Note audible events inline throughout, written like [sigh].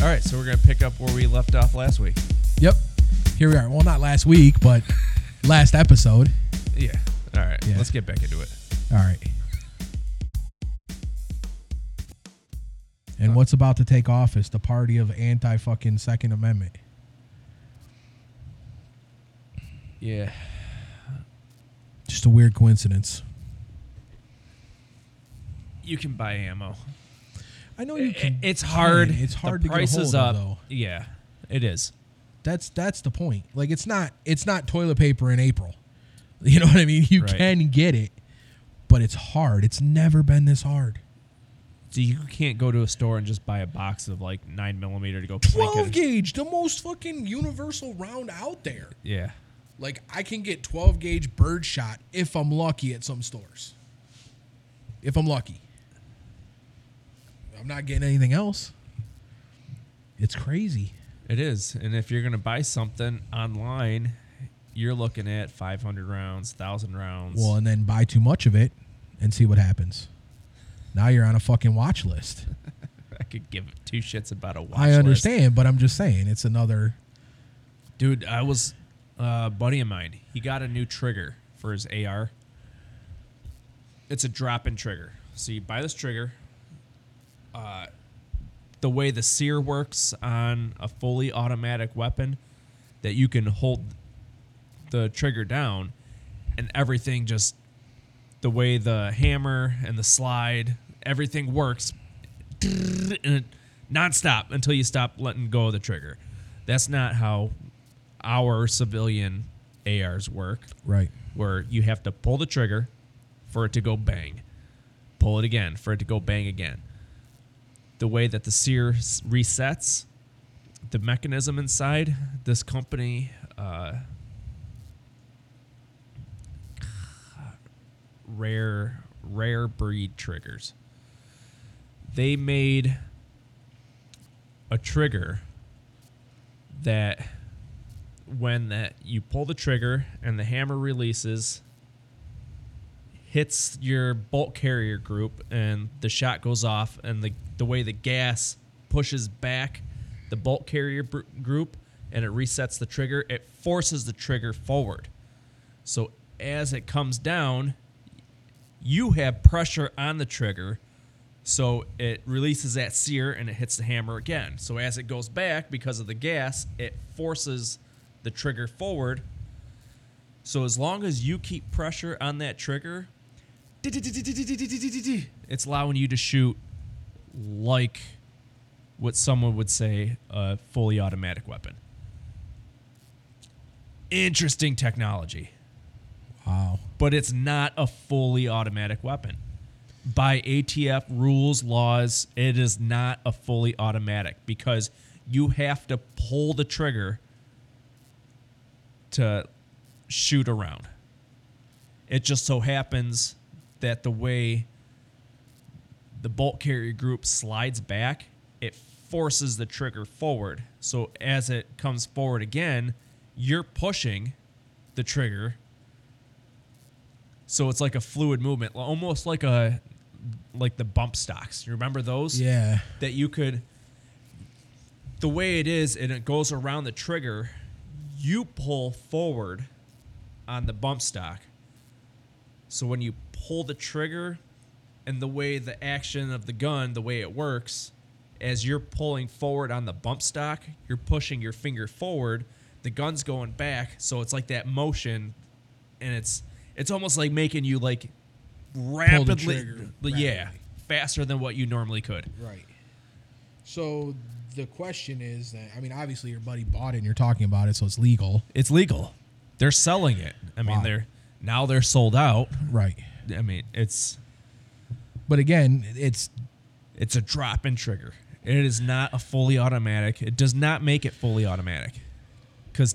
All right, so we're gonna pick up where we left off last week. Yep. Here we are. Well, not last week, but [laughs] last episode. Yeah. All right. Yeah. Let's get back into it. All right. And what's about to take office? The party of anti fucking Second Amendment. Yeah. Just a weird coincidence. You can buy ammo. I know you can. it's hard. it. It's hard the to price get a is hold up. of, though. Yeah, it is. That's that's the point. Like it's not it's not toilet paper in April. [laughs] You know what I mean? You Right. can get it, but it's hard. It's never been this hard. So you can't go to a store and just buy a box of like nine millimeter to go. 12 gauge, the most fucking universal round out there. Yeah. Like I can get 12 gauge birdshot if I'm lucky at some stores. If I'm lucky. I'm not getting anything else. It's crazy. It is. And if you're gonna buy something online, you're looking at 500 rounds, thousand rounds. Well, and then buy too much of it and see what happens. Now you're on a fucking watch list. [laughs] I could give two shits about a watch list. I list. understand, but I'm just saying it's another Dude, I was uh, a buddy of mine. He got a new trigger for his AR. It's a drop-in trigger. So you buy this trigger. Uh, the way the sear works on a fully automatic weapon, that you can hold the trigger down, and everything just the way the hammer and the slide, everything works nonstop until you stop letting go of the trigger. That's not how our civilian ARs work, right. where you have to pull the trigger for it to go bang, pull it again for it to go bang again. The way that the sear resets, the mechanism inside this company, uh, rare rare breed triggers. They made a trigger that when that you pull the trigger and the hammer releases hits your bolt carrier group and the shot goes off and the the way the gas pushes back the bolt carrier br- group and it resets the trigger it forces the trigger forward. So as it comes down you have pressure on the trigger so it releases that sear and it hits the hammer again. So as it goes back because of the gas it forces the trigger forward. So as long as you keep pressure on that trigger it's allowing you to shoot like what someone would say a fully automatic weapon interesting technology Wow. but it's not a fully automatic weapon. By ATF rules, laws, it is not a fully automatic because you have to pull the trigger to shoot around. It just so happens that the way the bolt carrier group slides back, it forces the trigger forward. So as it comes forward again, you're pushing the trigger so it's like a fluid movement, almost like a like the bump stocks. You remember those? Yeah. That you could the way it is and it goes around the trigger, you pull forward on the bump stock. So when you pull the trigger and the way the action of the gun, the way it works, as you're pulling forward on the bump stock, you're pushing your finger forward, the gun's going back, so it's like that motion and it's it's almost like making you like rapidly trigger yeah, rapidly. faster than what you normally could. Right. So the question is that I mean, obviously your buddy bought it and you're talking about it, so it's legal. It's legal. They're selling it. I mean, Wow. they're now they're sold out. Right. I mean, it's But again, it's it's a drop in trigger. It is not a fully automatic. It does not make it fully automatic. Cuz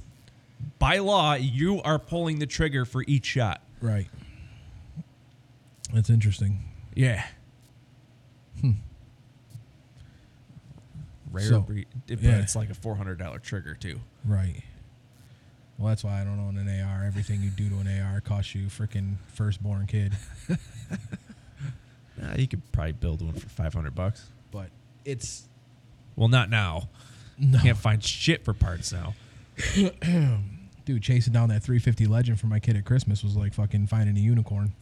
by law, you are pulling the trigger for each shot. right. That's interesting. Yeah. Hmm. Rare So, breed, but yeah. it's like a four hundred dollar trigger too. Right. Well, that's why I don't own an AR. Everything you do to an AR costs you freaking firstborn kid. [laughs] Nah, you could probably build one for five hundred bucks. But it's Well, not now. No. Can't find shit for parts now. [coughs] Dude, chasing down that 350 Legend for my kid at Christmas was like fucking finding a unicorn.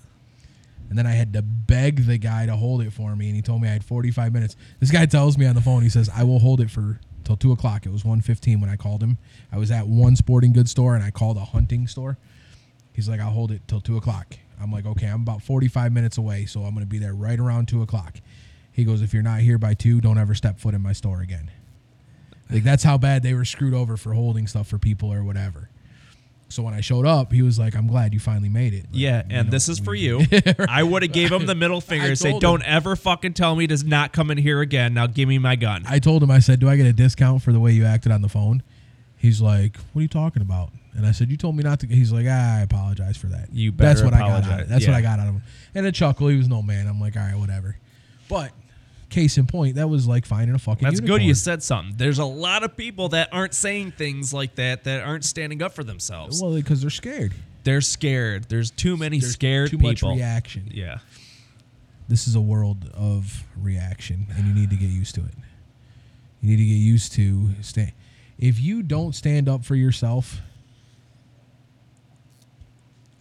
And then I had to beg the guy to hold it for me, and he told me I had 45 minutes. This guy tells me on the phone, he says, I will hold it for till 2 o'clock. It was 1.15 when I called him. I was at one sporting goods store, and I called a hunting store. He's like, I'll hold it till 2 o'clock. I'm like, okay, I'm about 45 minutes away, so I'm to be there right around 2 o'clock. He goes, if you're not here by 2, don't ever step foot in my store again. Like, that's how bad they were screwed over for holding stuff for people or whatever. So when I showed up, he was like, "I'm glad you finally made it." Like, Yeah, and know, this is for [laughs] you. I would have gave him the middle finger and say, "Don't him. ever fucking tell me to not come in here again. Now give me my gun." I told him, I said, "Do I get a discount for the way you acted on the phone?" He's like, "What are you talking about?" And I said, "You told me not to." He's like, ah, "I apologize for that." You That's better what I got. Out of apologize. it. That's what I got out of him. And a chuckle. He was no man. I'm like, all right, whatever. But case in point, that was like finding a fucking. That's good. You said something. There's a lot of people that aren't saying things like that that aren't standing up for themselves. Well, because they're scared. They're scared. There's too many There's scared too much reaction. Yeah. this is a world of reaction and you need to get used to it you need to get used to stand if you don't stand up for yourself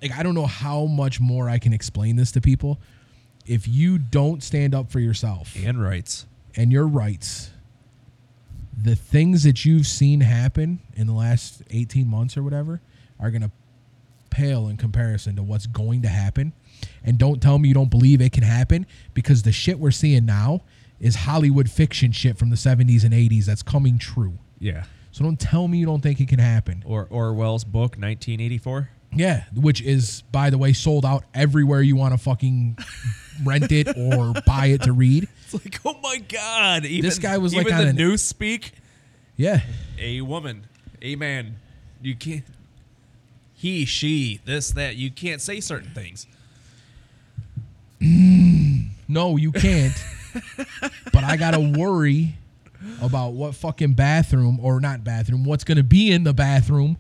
like i don't know how much more i can explain this to people if you don't stand up for yourself And rights. and your rights the things that you've seen happen in the last 18 months or whatever are going to pale in comparison to what's going to happen and don't tell me you don't believe it can happen because the shit we're seeing now is hollywood fiction shit from the 70s and 80s that's coming true Yeah. so don't tell me you don't think it can happen Or Orwell's book 1984. Yeah which is by the way sold out everywhere you want to fucking rent it or [laughs] buy it to read It's like, oh my god! Even, This guy was, like, even on the news speak. yeah A woman, a man. You can't. He, she, this, that. You can't say certain things. [clears throat] No, you can't. [laughs] but I gotta worry about what fucking bathroom or not bathroom, what's gonna be in the bathroom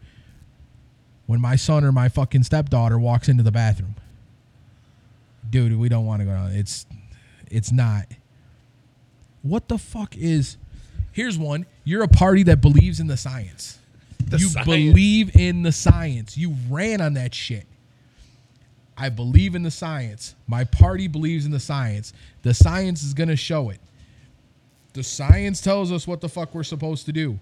when my son or my fucking stepdaughter walks into the bathroom. Dude, we don't want to go down. It's it's not. What the fuck is Here's one. You're a party that believes in the science. The you science. believe in the science. You ran on that shit. I believe in the science. My party believes in the science. The science is going to show it. The science tells us what the fuck we're supposed to do.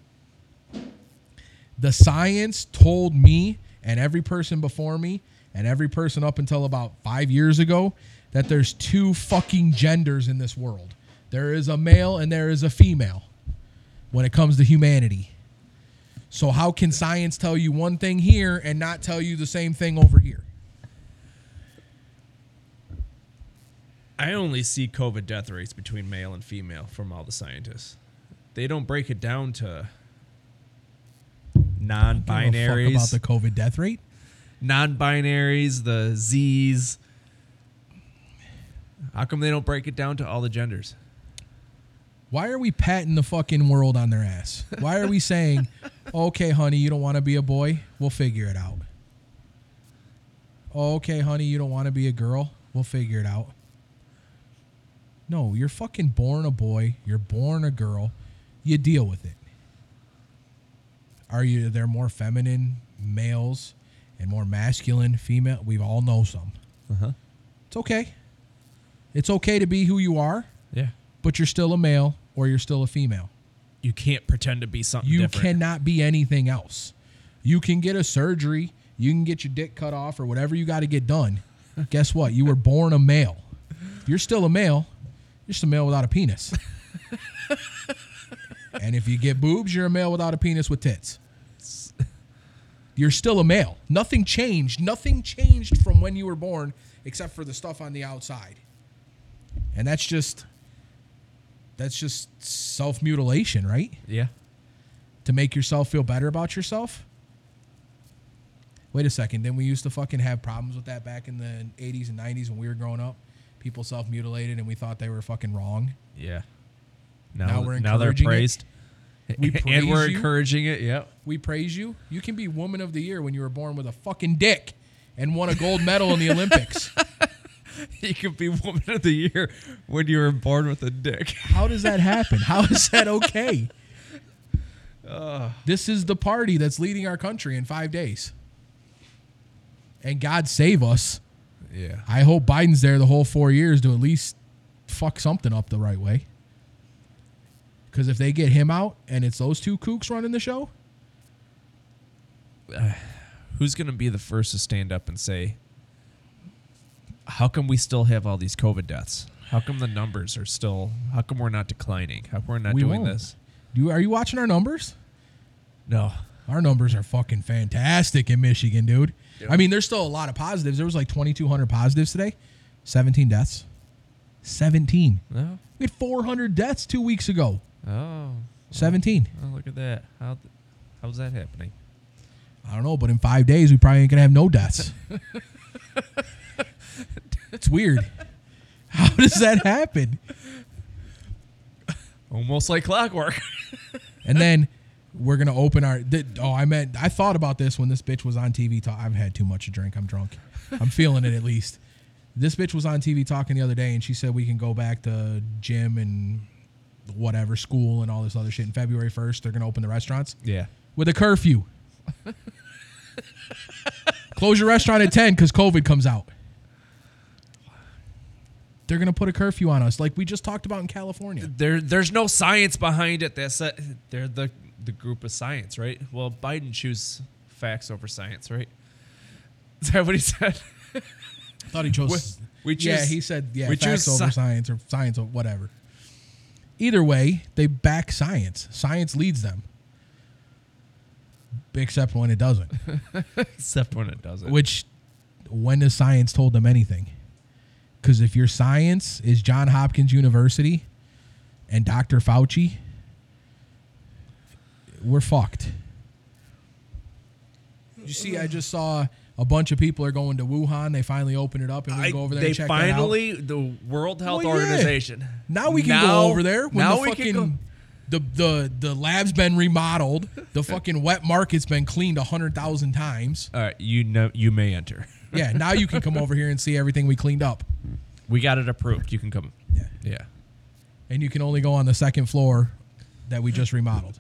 The science told me and every person before me and every person up until about five years ago that there's two fucking genders in this world. There is a male and there is a female when it comes to humanity. So, how can science tell you one thing here and not tell you the same thing over here? I only see COVID death rates between male and female from all the scientists. They don't break it down to non-binaries, about the COVID death rate. non-binaries, the Z's. How come they don't break it down to all the genders? Why are we patting the fucking world on their ass? Why are we saying, [laughs] okay, honey, you don't want to be a boy? We'll figure it out. Okay, honey, you don't want to be a girl? We'll figure it out. No, you're fucking born a boy. You're born a girl. You deal with it. Are you there more feminine males and more masculine female? We all know some. Uh-huh. It's okay. It's okay to be who you are, Yeah. but you're still a male or you're still a female. You can't pretend to be something You different. cannot be anything else. You can get a surgery, you can get your dick cut off or whatever you got to get done. [laughs] Guess what? You were born a male. You're still a male. You're just a male without a penis. [laughs] and if you get boobs, you're a male without a penis with tits. You're still a male. Nothing changed. Nothing changed from when you were born except for the stuff on the outside. And that's just that's just self-mutilation, right? Yeah. to make yourself feel better about yourself? Wait a second. Then we used to fucking have problems with that back in the 80s and 90s when we were growing up. People self mutilated and we thought they were fucking wrong. Yeah. Now, Now we're now they're encouraging it. praised. We [laughs] and we're you. encouraging it. Yep. We praise you. You can be Woman of the Year when you were born with a fucking dick and won a gold medal in the Olympics. [laughs] you could be woman of the year when you were born with a dick. [laughs] How does that happen? How is that okay? this is the party that's leading our country in five days. And God save us. Yeah. I hope Biden's there the whole four years to at least fuck something up the right way. Because if they get him out and it's those two kooks running the show, uh, Who's going to be the first to stand up and say, how come we still have all these COVID deaths? How come the numbers are still, how come we're not declining? How come we're not We doing won't. this? do you, are you watching our numbers? No. Our numbers are fucking fantastic in Michigan, dude. Yep. I mean, there's still a lot of positives. There was like 2,200 positives today, 17 deaths. 17. No. We had 400 deaths two weeks ago. Oh. 17. Oh, look at that. How, th- how's that happening? I don't know, but in five days, we probably ain't going to have no deaths. [laughs] it's weird. How does that happen? Almost like clockwork. And then we're going to open our. Th- oh, I meant, I thought about this when this bitch was on TV. Talk, I've had too much to drink. I'm drunk. I'm feeling it at least. This bitch was on TV talking the other day, and she said we can go back to gym and whatever, school and all this other shit. In February 1st, they're to open the restaurants yeah. with a curfew. Close your restaurant at 10 because COVID comes out. They're to put a curfew on us like we just talked about in California. There, there's no science behind it. That's a, they're the the group of science, right? Well, Biden choose facts over science, right? [laughs] Is that what he said? I thought he chose. We- we yeah, he said, yeah, facts choose over sci- science or science or whatever. Either way, they back science. Science leads them. Except when it doesn't. [laughs] Except when it doesn't. Which, when has science told them anything? Because if your science is John Hopkins University and Dr. Fauci, we're fucked. You see, I just saw a bunch of people are going to Wuhan. They finally open it up, and we I- can go over there they and check that out. finally the World Health Well, yeah. Organization. Now we can Now- go over there when now the we can go- the the the lab's been remodeled. The [laughs] fucking wet market's been cleaned a hundred thousand times. All right, you know you may enter. Yeah, now you can come over here and see everything we cleaned up. We got it approved. You can come. Yeah. Yeah. and you can only go on the second floor that we just remodeled,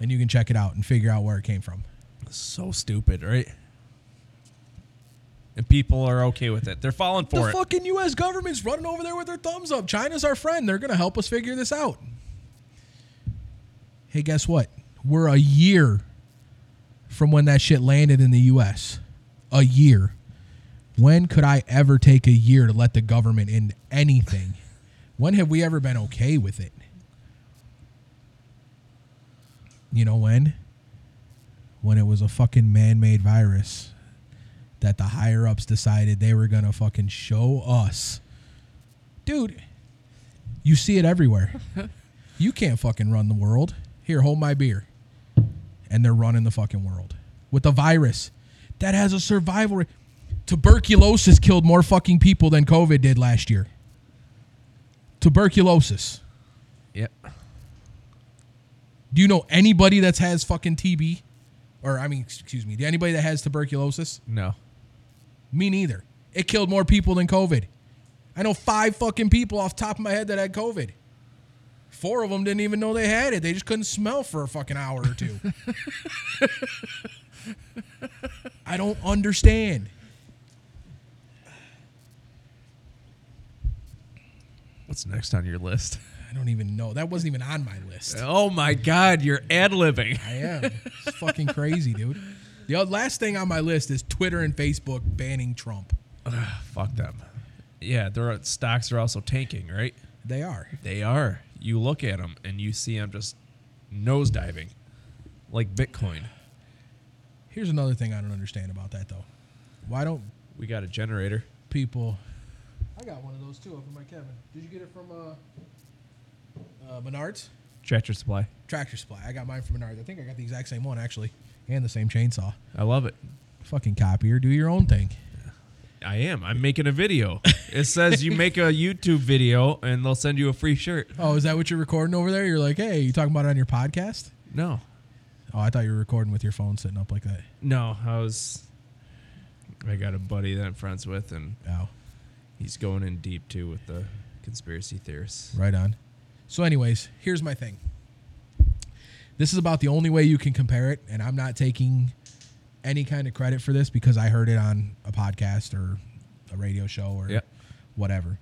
and you can check it out and figure out where it came from. So stupid, right? And people are okay with it. They're falling for the it. The fucking U.S. government's running over there with their thumbs up. China's our friend. They're gonna help us figure this out. Hey, guess what? We're a year from when that shit landed in the U.S. A year. When could I ever take a year to let the government in anything? When have we ever been okay with it? You know when? When it was a fucking man made virus that the higher ups decided they were gonna fucking show us. Dude, you see it everywhere. [laughs] you can't fucking run the world. Here, hold my beer. And they're running the fucking world with a virus that has a survival rate. Tuberculosis killed more fucking people than COVID did last year. Tuberculosis. Yep. Do you know anybody that has fucking TB? Or I mean, excuse me, do anybody that has tuberculosis? No. Me neither. It killed more people than COVID. I know five fucking people off the top of my head that had COVID. Four of them didn't even know they had it. They just couldn't smell for a fucking hour or two. [laughs] I don't understand. What's next on your list? I don't even know. That wasn't even on my list. Oh my God, you're ad libbing. I am. It's fucking crazy, dude. [laughs] The last thing on my list is Twitter and Facebook banning Trump. Fuck them. Yeah, their stocks are also tanking, right? They are. They are. You look at them and you see them just nosediving, like Bitcoin. Here's another thing I don't understand about that though. Why don't We got a generator. people? I got one of those too up in my cabin. Did you get it from uh, uh, Menards? Tractor Supply. Tractor Supply. I got mine from Menards. I think I got the exact same one actually, and the same chainsaw. I love it. Fucking copier. Do your own thing. I am. I'm making a video. It says you make a YouTube video and they'll send you a free shirt. Oh, is that what you're recording over there? You're like, hey, you talking about it on your podcast? No. Oh, I thought you were recording with your phone sitting up like that. No, I was. I got a buddy that I'm friends with, and Oh, He's going in deep too with the conspiracy theorists. Right on. So, anyways, here's my thing. This is about the only way you can compare it, and I'm not taking any kind of credit for this because I heard it on a podcast or a radio show or Yep. whatever.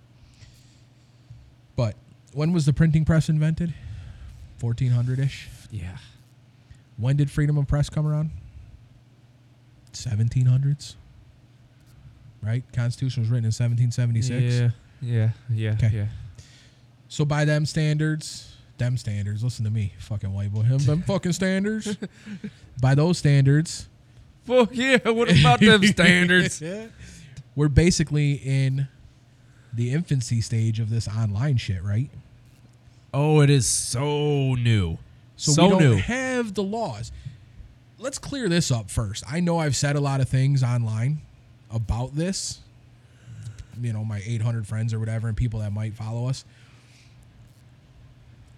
But when was the printing press invented? 1400 ish. Yeah. When did freedom of press come around? 1700s. Right? Constitution was written in 1776. Yeah. Yeah. Yeah. Okay. Yeah. So by them standards, them standards, listen to me, fucking white boy, him, them [laughs] fucking standards. by those standards, Fuck yeah. What about them [laughs] standards? [laughs] we're basically in the infancy stage of this online shit, right? Oh, it is so new. So, So we don't new. have the laws. Let's clear this up first. I know I've said a lot of things online about this. You know, my 800 friends or whatever, and people that might follow us.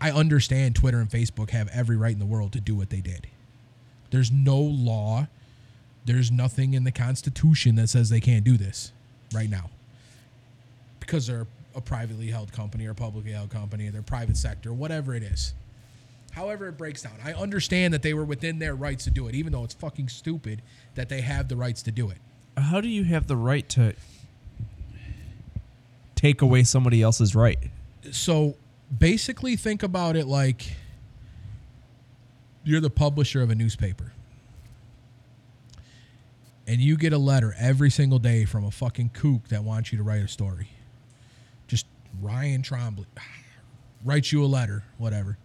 I understand Twitter and Facebook have every right in the world to do what they did. There's no law, there's nothing in the Constitution that says they can't do this right now because they're a privately held company or publicly held company, they're private sector, whatever it is. However, it breaks down. I understand that they were within their rights to do it, even though it's fucking stupid that they have the rights to do it. How do you have the right to take away somebody else's right? So basically, think about it like you're the publisher of a newspaper. And you get a letter every single day from a fucking kook that wants you to write a story. Just Ryan Trombley [sighs] writes you a letter, whatever,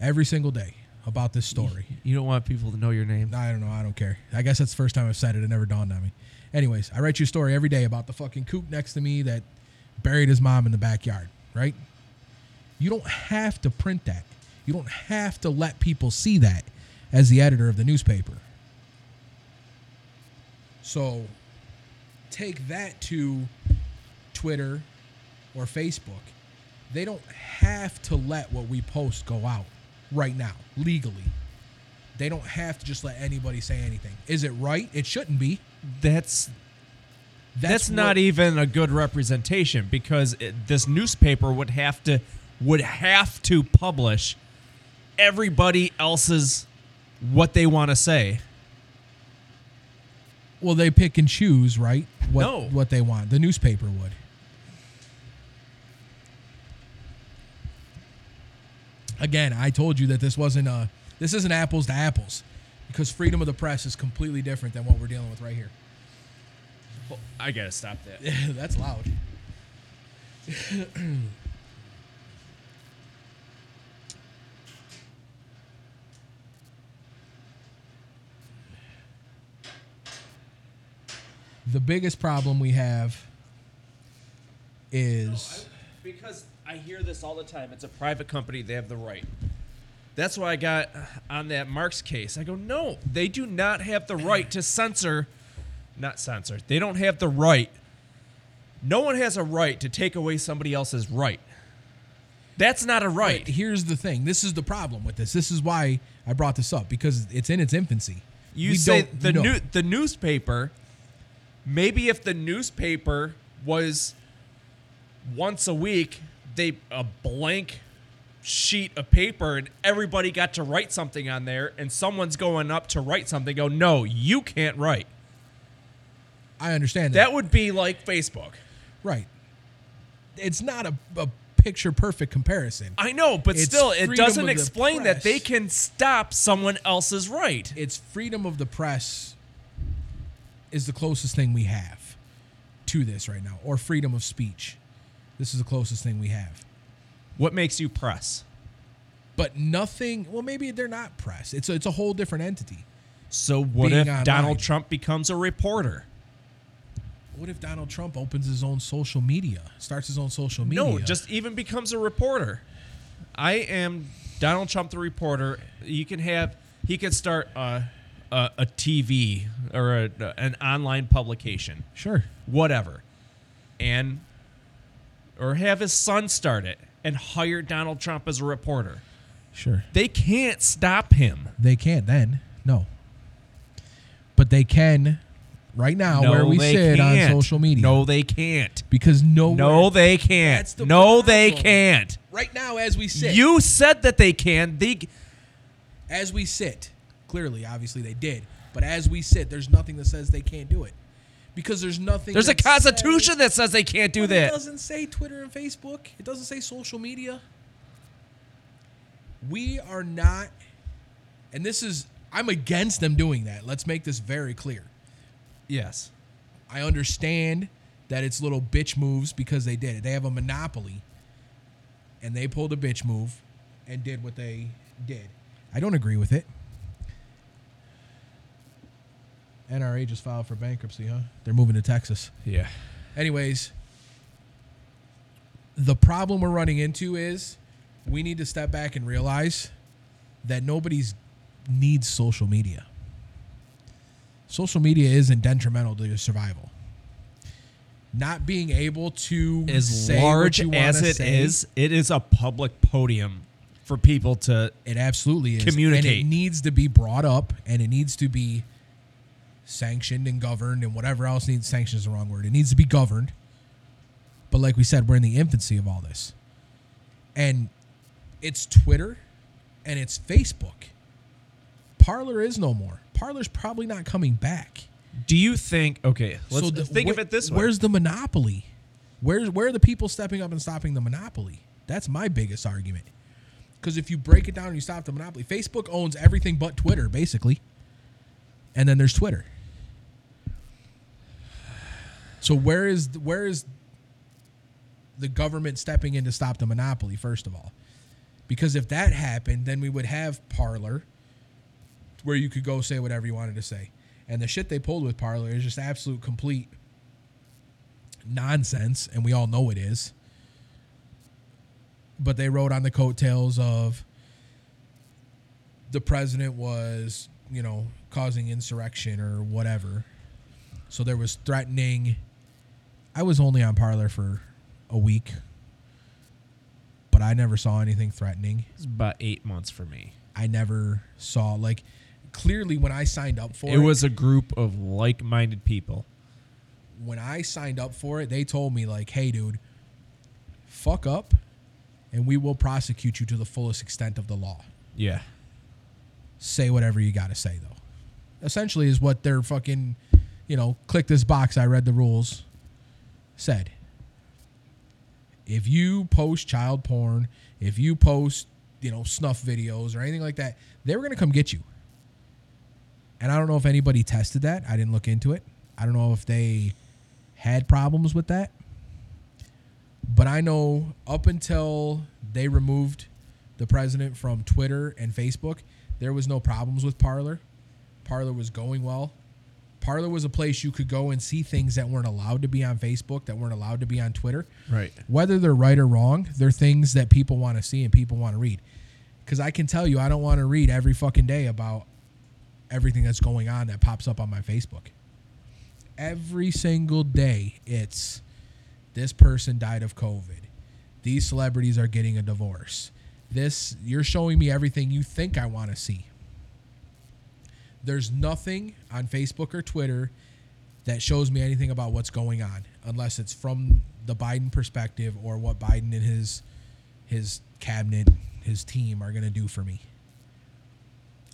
every single day about this story. You don't want people to know your name. I don't know. I don't care. I guess that's the first time I've said it. It never dawned on me. Anyways, I write you a story every day about the fucking kook next to me that buried his mom in the backyard, right? You don't have to print that. You don't have to let people see that as the editor of the newspaper. So take that to Twitter or Facebook. They don't have to let what we post go out right now, legally. They don't have to just let anybody say anything. Is it right? It shouldn't be. That's that's, what- not even a good representation because it, this newspaper would have to would have to publish everybody else's what they want to say. Well, they pick and choose, right? What No. what they want. The newspaper would. Again, I told you that this wasn't a this isn't apples to apples because freedom of the press is completely different than what we're dealing with right here. I gotta stop that. [laughs] That's loud. [clears throat] the biggest problem we have is Because I hear this all the time. It's a private company. They have the right. That's why I got on that Marks case. I go, no, they do not have the right to censor. Not censor. They don't have the right. No one has a right to take away somebody else's right. That's not a right. But here's the thing. This is the problem with this. This is why I brought this up because it's in its infancy. You We say the new the newspaper. Maybe if the newspaper was once a week, they a blank sheet of paper and everybody got to write something on there, and someone's going up to write something. Go, no, you can't write. I understand that. That would be like Facebook. right. It's not a, a picture perfect comparison. I know, but It's still, it doesn't of the explain that they can stop someone else's right. It's freedom of the press is the closest thing we have to this right now, or freedom of speech. This is the closest thing we have. What makes you press? But nothing. Well, maybe they're not press. It's a, it's a whole different entity. So what if online. Donald Trump becomes a reporter? What if Donald Trump opens his own social media, starts his own social media? No, just even becomes a reporter. I am Donald Trump, the reporter. You can have he could start a a, a TV or a, an online publication, sure. whatever, and or have his son start it and hire Donald Trump as a reporter. Sure. They can't stop him. They can't then. No. But they can right now no, where we they sit on can't. social media. No, they can't. because no, No, they can't. That's the No, they problem. can't. right now as we sit, You said that they can. They as we sit, clearly, obviously they did, but as we sit, there's nothing that says they can't do it because there's nothing. there's a constitution says- that says they can't do that. It doesn't say Twitter and Facebook. It doesn't say social media. We are not, and this is, I'm against them doing that. Let's make this very clear. Yes. I understand that it's little bitch moves because they did it. They have a monopoly, and they pulled a bitch move and did what they did. I don't agree with it. NRA just filed for bankruptcy, huh? They're moving to Texas. Yeah. Anyways, the problem we're running into is we need to step back and realize that nobody's needs social media. Social media isn't detrimental to your survival. Not being able to As large as it say, is, it is a public podium for people to. it absolutely is. And communicate. it needs to be brought up and it needs to be sanctioned and governed and whatever else needs sanctioned is the wrong word. It needs to be governed. But like we said, we're in the infancy of all this. And it's Twitter and it's Facebook. Parler is no more. Parler's probably not coming back. Do you think? Okay, let's the- think of it this way. Where's the monopoly? Where's where are the people stepping up and stopping the monopoly? That's my biggest argument. Because if you break it down and you stop the monopoly, Facebook owns everything but Twitter, basically. And then there's Twitter. So where is where is the government stepping in to stop the monopoly? First of all, because if that happened, then we would have Parler, where you could go say whatever you wanted to say. And the shit they pulled with Parler is just absolute complete nonsense, and we all know it is. But they rode on the coattails of the president was, you know, causing insurrection or whatever. So there was threatening. I was only on Parler for a week, but I never saw anything threatening. It's about eight months for me. I never saw like clearly when I signed up for it, It was a group of like-minded people. when I signed up for it, they told me like, "Hey, dude, fuck up, and we will prosecute you to the fullest extent of the law. Yeah. Say whatever you got to say, though." Essentially, is what they're fucking, you know, click this box. I read the rules. Said. If you post child porn, if you post, you know, snuff videos or anything like that, they were gonna come get you. And I don't know if anybody tested that. I didn't look into it. I don't know if they had problems with that. But I know up until they removed the president from Twitter and Facebook, there was no problems with Parler. Parler was going well. Parler was a place you could go and see things that weren't allowed to be on Facebook, that weren't allowed to be on Twitter. Right. Whether they're right or wrong, they're things that people want to see and people want to read. Because I can tell you, I don't want to read every fucking day about everything that's going on that pops up on my Facebook. Every single day, it's this person died of COVID. These celebrities are getting a divorce. This, you're showing me everything you think I want to see. There's nothing on Facebook or Twitter that shows me anything about what's going on unless it's from the Biden perspective or what Biden and his his cabinet, his team are going to do for me.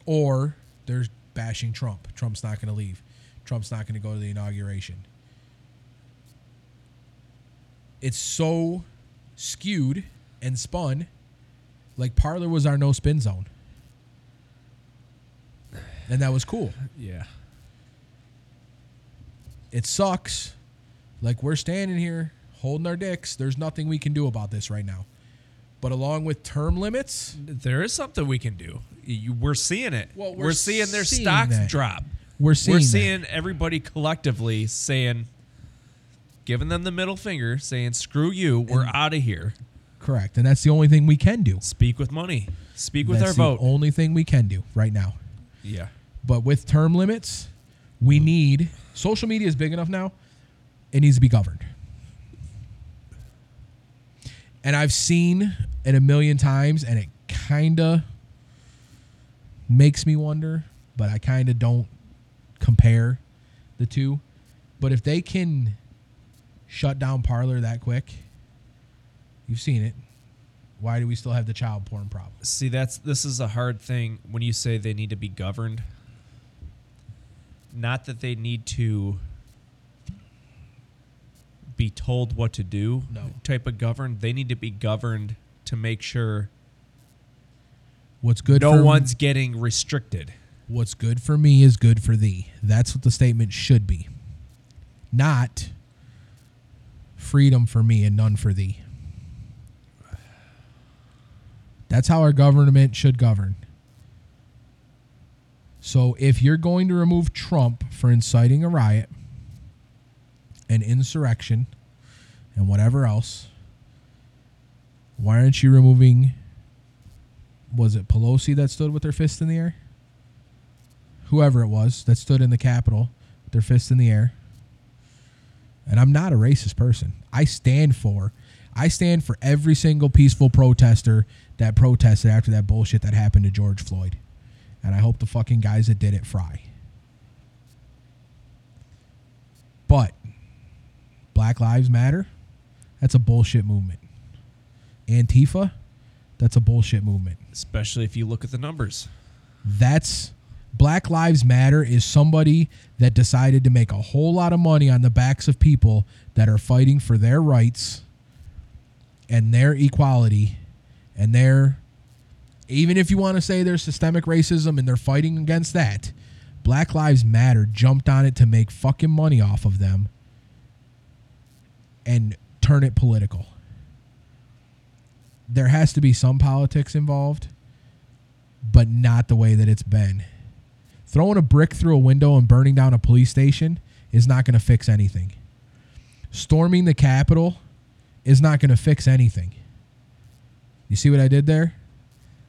Or they're bashing Trump. Trump's not going to leave. Trump's not going to go to the inauguration. It's so skewed and spun. Like Parler was our no spin zone. And that was cool. Yeah. It sucks. Like we're standing here holding our dicks. There's nothing we can do about this right now. But along with term limits, There is something we can do. You, we're seeing it. Well, we're, we're seeing their seeing stocks that. drop. we're seeing we're that. seeing everybody collectively saying, giving them the middle finger, saying, "Screw you, we're out of here." correct, and that's the only thing we can do. Speak with money. Speak with that's our the vote. only thing we can do right now. yeah. But with term limits, we need social media is big enough now. It needs to be governed. And I've seen it a million times, and it kind of makes me wonder, but I kind of don't compare the two. But if they can shut down Parler that quick, you've seen it. Why do we still have the child porn problem? See, that's this is a hard thing when you say they need to be governed. Not that they need to be told what to do. No. Type of governed. They need to be governed to make sure What's good no one's getting restricted. what's good for me is good for thee. That's what the statement should be. Not freedom for me and none for thee. That's how our government should govern. So if you're going to remove Trump for inciting a riot and insurrection and whatever else, why aren't you removing was it Pelosi that stood with their fist in the air? Whoever it was that stood in the Capitol with their fist in the air. And I'm not a racist person. I stand for I stand for every single peaceful protester that protested after that bullshit that happened to George Floyd. And I hope the fucking guys that did it fry. But Black Lives Matter, that's a bullshit movement. Antifa, that's a bullshit movement. Especially if you look at the numbers. That's Black Lives Matter is somebody that decided to make a whole lot of money on the backs of people that are fighting for their rights and their equality and their even if you want to say there's systemic racism and they're fighting against that, Black Lives Matter jumped on it to make fucking money off of them and turn it political. There has to be some politics involved, but not the way that it's been. Throwing a brick through a window and burning down a police station is not going to fix anything. Storming the Capitol is not going to fix anything. You see what I did there?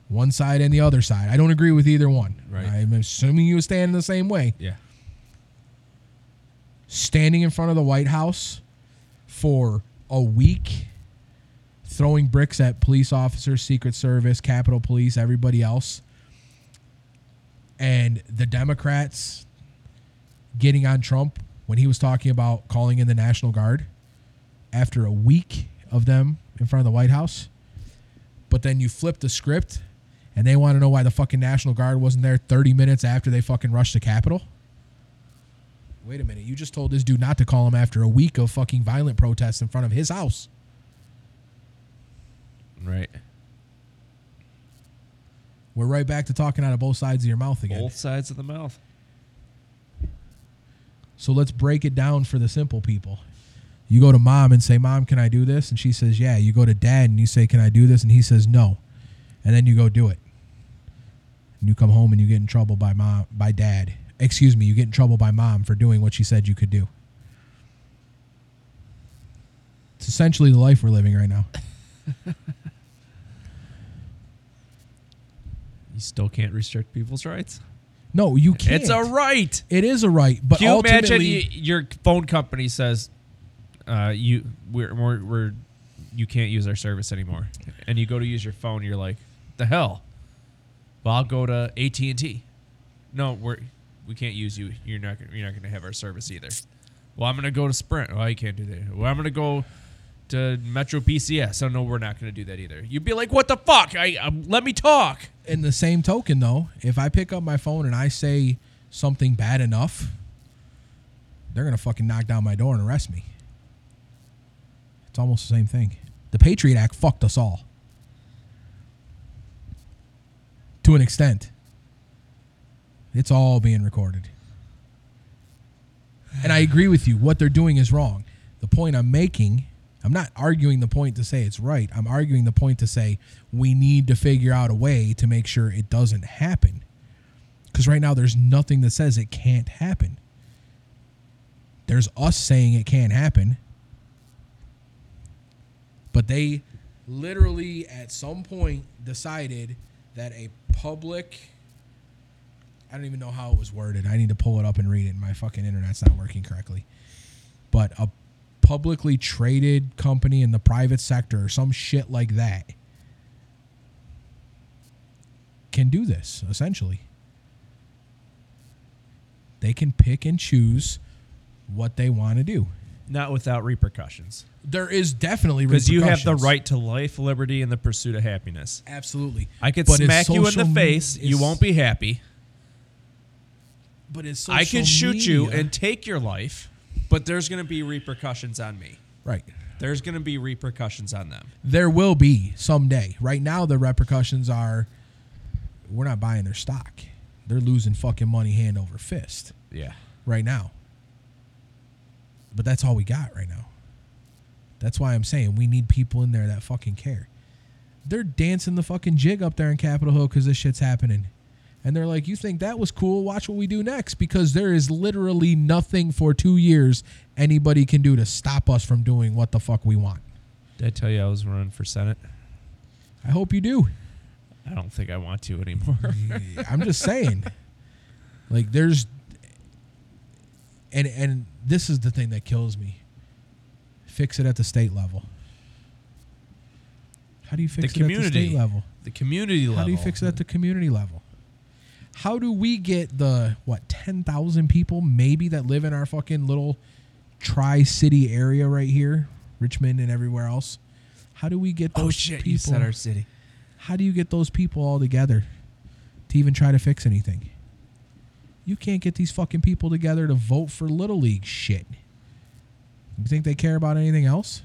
One side and the other side. I don't agree with either one. Right. I'm assuming you stand the same way. Yeah. Standing in front of the White House for a week, throwing bricks at police officers, Secret Service, Capitol Police, everybody else. And the Democrats getting on Trump when he was talking about calling in the National Guard after a week of them in front of the White House. But then you flip the script and they want to know why the fucking National Guard wasn't there 30 minutes after they fucking rushed the Capitol. Wait a minute. You just told this dude not to call him after a week of fucking violent protests in front of his house. Right. We're right back to talking out of both sides of your mouth again. Both sides of the mouth. So let's break it down for the simple people. You go to mom and say, Mom, can I do this? And she says, Yeah. You go to dad and you say, Can I do this? And he says, No. And then you go do it. And you come home and you get in trouble by mom by dad. Excuse me, you get in trouble by mom for doing what she said you could do. It's essentially the life we're living right now. [laughs] You still can't restrict people's rights. No, you can't. It's a right. It is a right, but Can you imagine your phone company says, uh, "You we're, we're we're you can't use our service anymore," and you go to use your phone, you're like, "The hell." Well, I'll go to AT and T. No, we're we can't use you. You're not gonna- you're not going to have our service either. Well, I'm going to go to Sprint. Well, you can't do that. Well, I'm going to go to Metro PCS. Oh no, we're not going to do that either. You'd be like, "What the fuck? I um, let me talk." in the same token, though, if I pick up my phone and I say something bad enough, they're gonna fucking knock down my door and arrest me. It's almost the same thing. The Patriot Act fucked us all. To an extent. It's all being recorded. And I agree with you. What they're doing is wrong. The point I'm making, I'm not arguing the point to say it's right. I'm arguing the point to say we need to figure out a way to make sure it doesn't happen. Because right now, there's nothing that says it can't happen. There's us saying it can't happen. But they literally, at some point, decided that a public. I don't even know how it was worded. I need to pull it up and read it. My fucking internet's not working correctly. But a publicly traded company in the private sector or some shit like that can do this essentially. They can pick and choose what they want to do. Not without repercussions. There is definitely Because you have the right to life, liberty, and the pursuit of happiness. Absolutely. I could But smack you in the face. You won't be happy. But it's I could shoot you and take your life, but there's going to be repercussions on me. right. There's going to be repercussions on them. There will be someday. Right now, the repercussions are we're not buying their stock. They're losing fucking money hand over fist Yeah. right now. But that's all we got right now. That's why I'm saying we need people in there that fucking care. They're dancing the fucking jig up there in Capitol Hill because this shit's happening. And they're like, you think that was cool? Watch what we do next because there is literally nothing for two years anybody can do to stop us from doing what the fuck we want. Did I tell you I was running for Senate? I hope you do. I don't think I want to [laughs] anymore. I'm just saying. Like there's and and this is the thing that kills me. Fix it at the state level. How do you fix The it at the community state level? the community level. How do you fix it at the community level? How do we get the what 10,000 people maybe that live in our fucking little tri-city area right here, Richmond and everywhere else? How do we get oh, those Oh shit! people? You said our city. How do you get those people all together to even try to fix anything? You can't get these fucking people together to vote for little league shit. You think they care about anything else?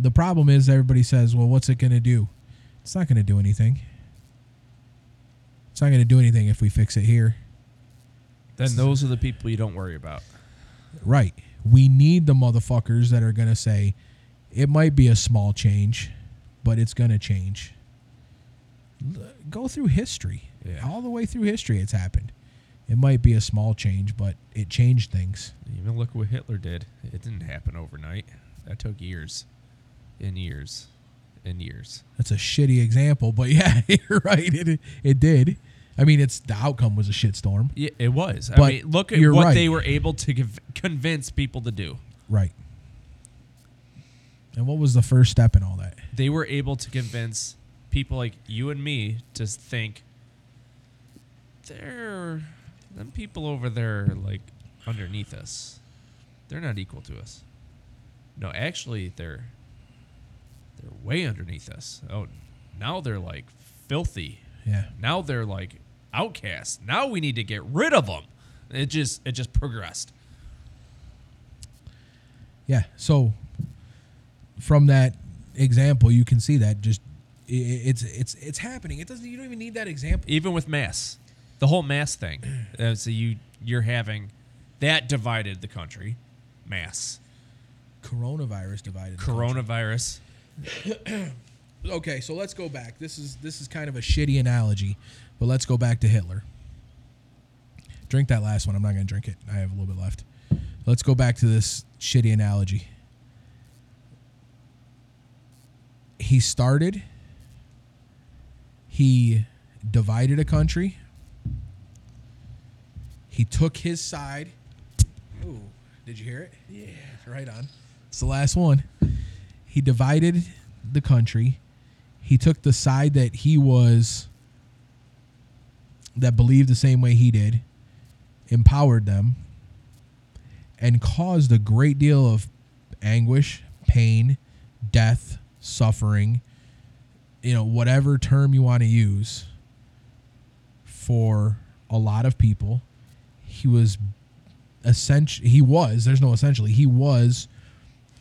The problem is everybody says, "Well, what's it going to do?" It's not going to do anything. It's not going to do anything if we fix it here. Then those are the people you don't worry about. Right. We need the motherfuckers that are going to say it might be a small change, but it's going to change. Go through history. Yeah. All the way through history, it's happened. It might be a small change, but it changed things. Even look what Hitler did. It didn't happen overnight. That took years, and years, and years. That's a shitty example, but [laughs] yeah, you're right. It, it did. I mean, it's the outcome was a shitstorm. Yeah, it was. I But mean, look at what right. they were able to conv- convince people to do. Right. And what was the first step in all that? They were able to convince people like you and me to think they're them people over there like underneath us. They're not equal to us. No, actually, they're they're way underneath us. Oh, now they're like filthy. Yeah. Now they're like outcasts. Now we need to get rid of them. It just it just progressed. Yeah. So from that example, you can see that just it's it's it's happening. It doesn't. You don't even need that example. even with mass, the whole mass thing. [clears throat] Uh, so you you're having that divided the country, mass, Coronavirus divided. the country. coronavirus. [clears throat] Okay, so let's go back. This is this is kind of a shitty analogy, but let's go back to Hitler. Drink that last one. I'm not going to drink it. I have a little bit left. Let's go back to this shitty analogy. He started. He divided a country. He took his side. Ooh, did you hear it? Yeah, right on. It's the last one. He divided the country. He took the side that he was that believed the same way he did, empowered them, and caused a great deal of anguish, pain, death, suffering, you know, whatever term you want to use for a lot of people. He was essentially he was, there's no essentially, he was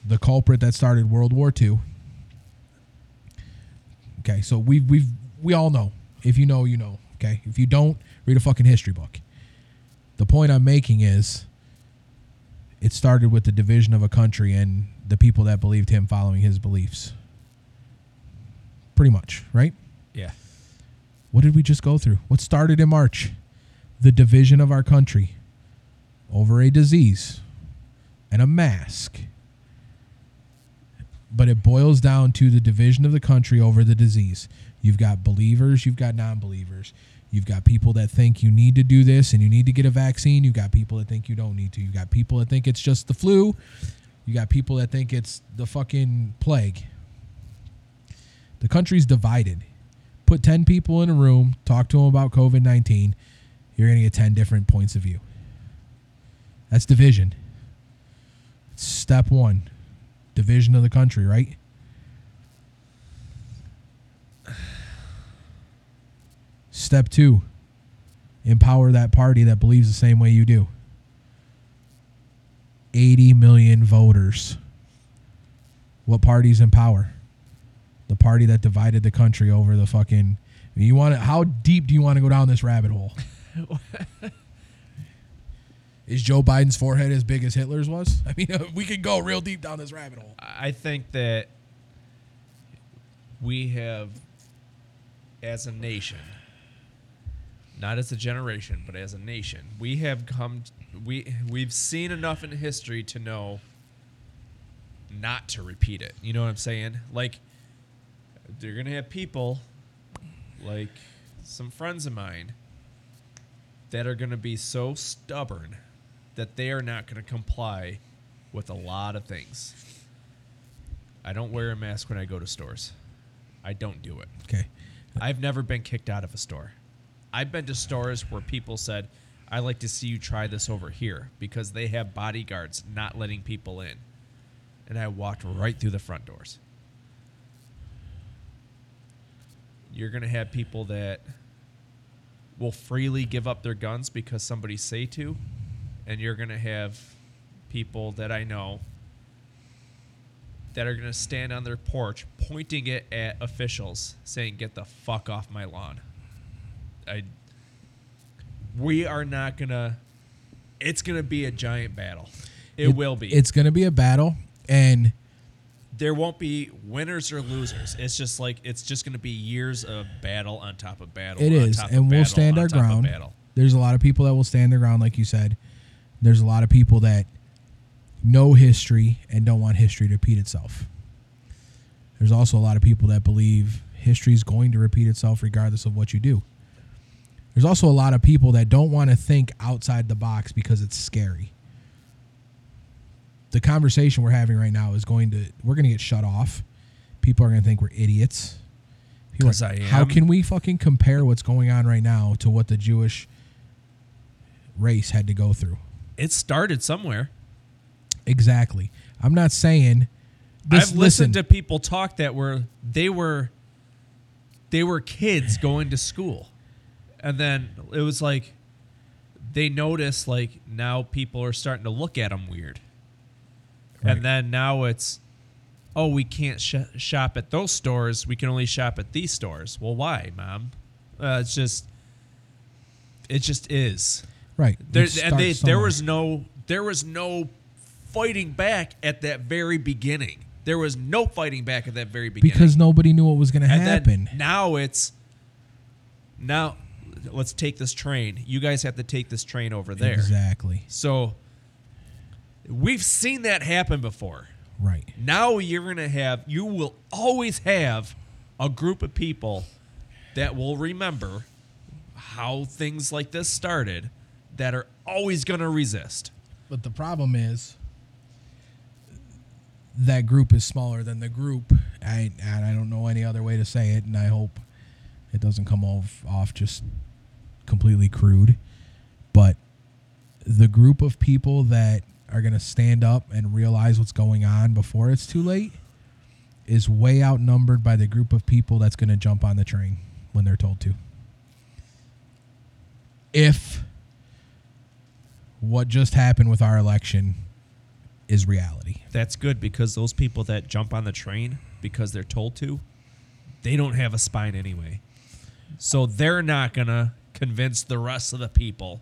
the culprit that started World War II. Okay, so we've, we've, we all know. If you know, you know. Okay, if you don't, read a fucking history book. The point I'm making is, it started with the division of a country and the people that believed him following his beliefs. Pretty much, right? Yeah, What did we just go through? What started in March? The division of our country over a disease and a mask. But it boils down to the division of the country over the disease. You've got believers, you've got non believers. You've got people that think you need to do this and you need to get a vaccine. You've got people that think you don't need to. You've got people that think it's just the flu. You got people that think it's the fucking plague. The country's divided put 10 people in a room, talk to them about COVID 19, you're going to get 10 different points of view. That's division. Step one, division of the country, right? Step two, empower that party that believes the same way you do. 80 million voters. What party's in power? The party that divided the country over the fucking. You want to? How deep do you want to go down this rabbit hole? [laughs] Is Joe Biden's forehead as big as Hitler's was? [laughs] I mean, uh, we could go real deep down this rabbit hole. I think that we have, as a nation, not as a generation, but as a nation, we have come. We we've seen enough in history to know not to repeat it. You know what I'm saying? Like, they're gonna have people, like some friends of mine, that are gonna be so stubborn that they are not gonna comply with a lot of things. I don't wear a mask when I go to stores. I don't do it. Okay. I've never been kicked out of a store. I've been to stores where people said, I'd like to see you try this over here because they have bodyguards not letting people in. And I walked right through the front doors. You're going to have people that will freely give up their guns because somebody say to. And you're going to have people that I know that are going to stand on their porch pointing it at officials saying get the fuck off my lawn i we are not going to it's going to be a giant battle it, will be It's going to be a battle, and there won't be winners or losers it's just like it's just going to be years of battle on top of battle it on is, top of and we'll battle stand our ground. There's a lot of people that will stand their ground, like you said. There's a lot of people that know history and don't want history to repeat itself. There's also a lot of people that believe history is going to repeat itself regardless of what you do. There's also a lot of people that don't want to think outside the box because it's scary. The conversation we're having right now is going to we're going to get shut off. People are going to think we're idiots. People are 'Cause I How can we fucking compare what's going on right now to what the Jewish race had to go through? it started somewhere Exactly. I'm not saying this. I've listen, listened to people talk that were they were they were kids going to school, and then it was like they noticed like now people are starting to look at them weird, Right. and then now it's oh we can't sh- shop at those stores we can only shop at these stores. Well, why, mom? Uh, it's just it just is. right. There, and they, there was no there was no fighting back at that very beginning. There was no fighting back at that very beginning. because nobody knew what was going to happen. now it's now let's take this train. You guys have to take this train over there. Exactly. So we've seen that happen before. Right. Now you're going to have you will always have a group of people that will remember how things like this started that are always going to resist. But the problem is that group is smaller than the group. I and I don't know any other way to say it, and I hope it doesn't come off off just completely crude. But the group of people that are going to stand up and realize what's going on before it's too late is way outnumbered by the group of people that's going to jump on the train when they're told to. If what just happened with our election is reality. That's good because those people that jump on the train because they're told to, they don't have a spine anyway. So they're not going to convince the rest of the people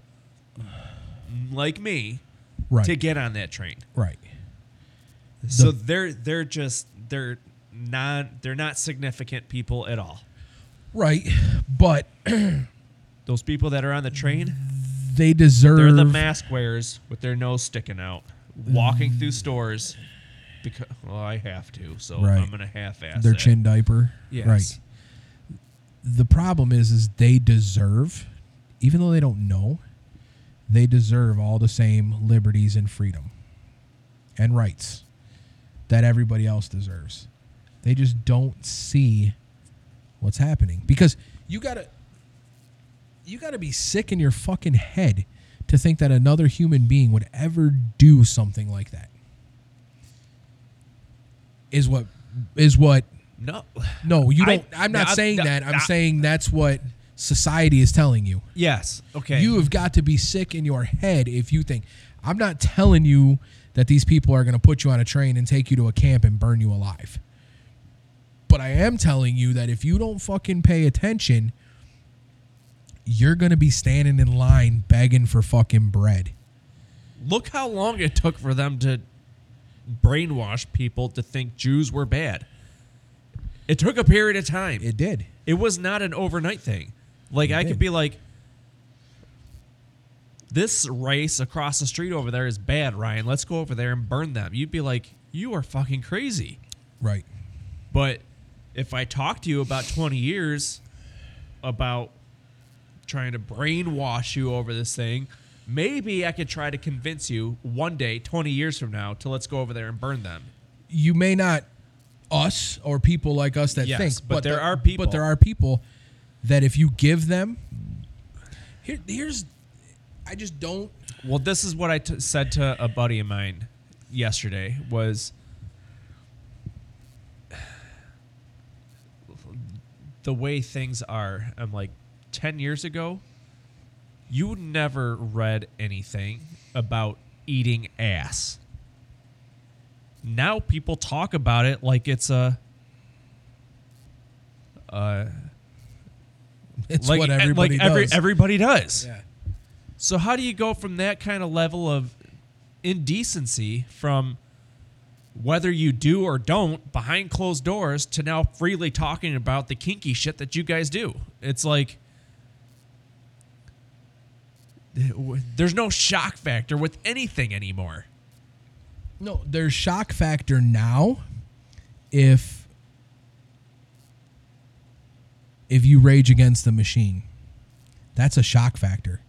like me Right. to get on that train. right. So they're they're just they're not they're not significant people at all. Right. But [clears throat] Those people that are on the train, they deserve they're the mask wearers with their nose sticking out, walking through stores because well, I have to, so Right. I'm gonna half-ass their it. chin diaper. Yes. Right. The problem is is they deserve even though they don't know, they deserve all the same liberties and freedom and rights that everybody else deserves. They just don't see what's happening because you got to you got to be sick in your fucking head to think that another human being would ever do something like that. Is what is what No. no, you don't I'm not no, saying no, that. I'm no. saying that's what society is telling you. Yes. Okay. You have got to be sick in your head if you think I'm not telling you that these people are going to put you on a train and take you to a camp and burn you alive. But I am telling you that if you don't fucking pay attention, you're going to be standing in line begging for fucking bread. Look how long it took for them to brainwash people to think Jews were bad. It took a period of time. It, did. It was not an overnight thing. Like I did. could be like this race across the street over there is bad, Ryan. Let's go over there and burn them. You'd be like, "You are fucking crazy." Right. But if I talk to you about 20 years about trying to brainwash you over this thing, maybe I could try to convince you one day, 20 years from now, to let's go over there and burn them. You may not us or people like us that Yes, think, but there the- are people. But there are people that if you give them here here's I just don't Well, this is what I t- said to a buddy of mine yesterday was the way things are. I'm like 10 years ago, you never read anything about eating ass. Now people talk about it like it's a uh, [laughs] it's like what everybody like every, does. everybody does. yeah. So how do you go from that kind of level of indecency from whether you do or don't behind closed doors to now freely talking about the kinky shit that you guys do? It's like there's no shock factor with anything anymore. No, there's shock factor now if if you rage against the machine. That's a shock factor.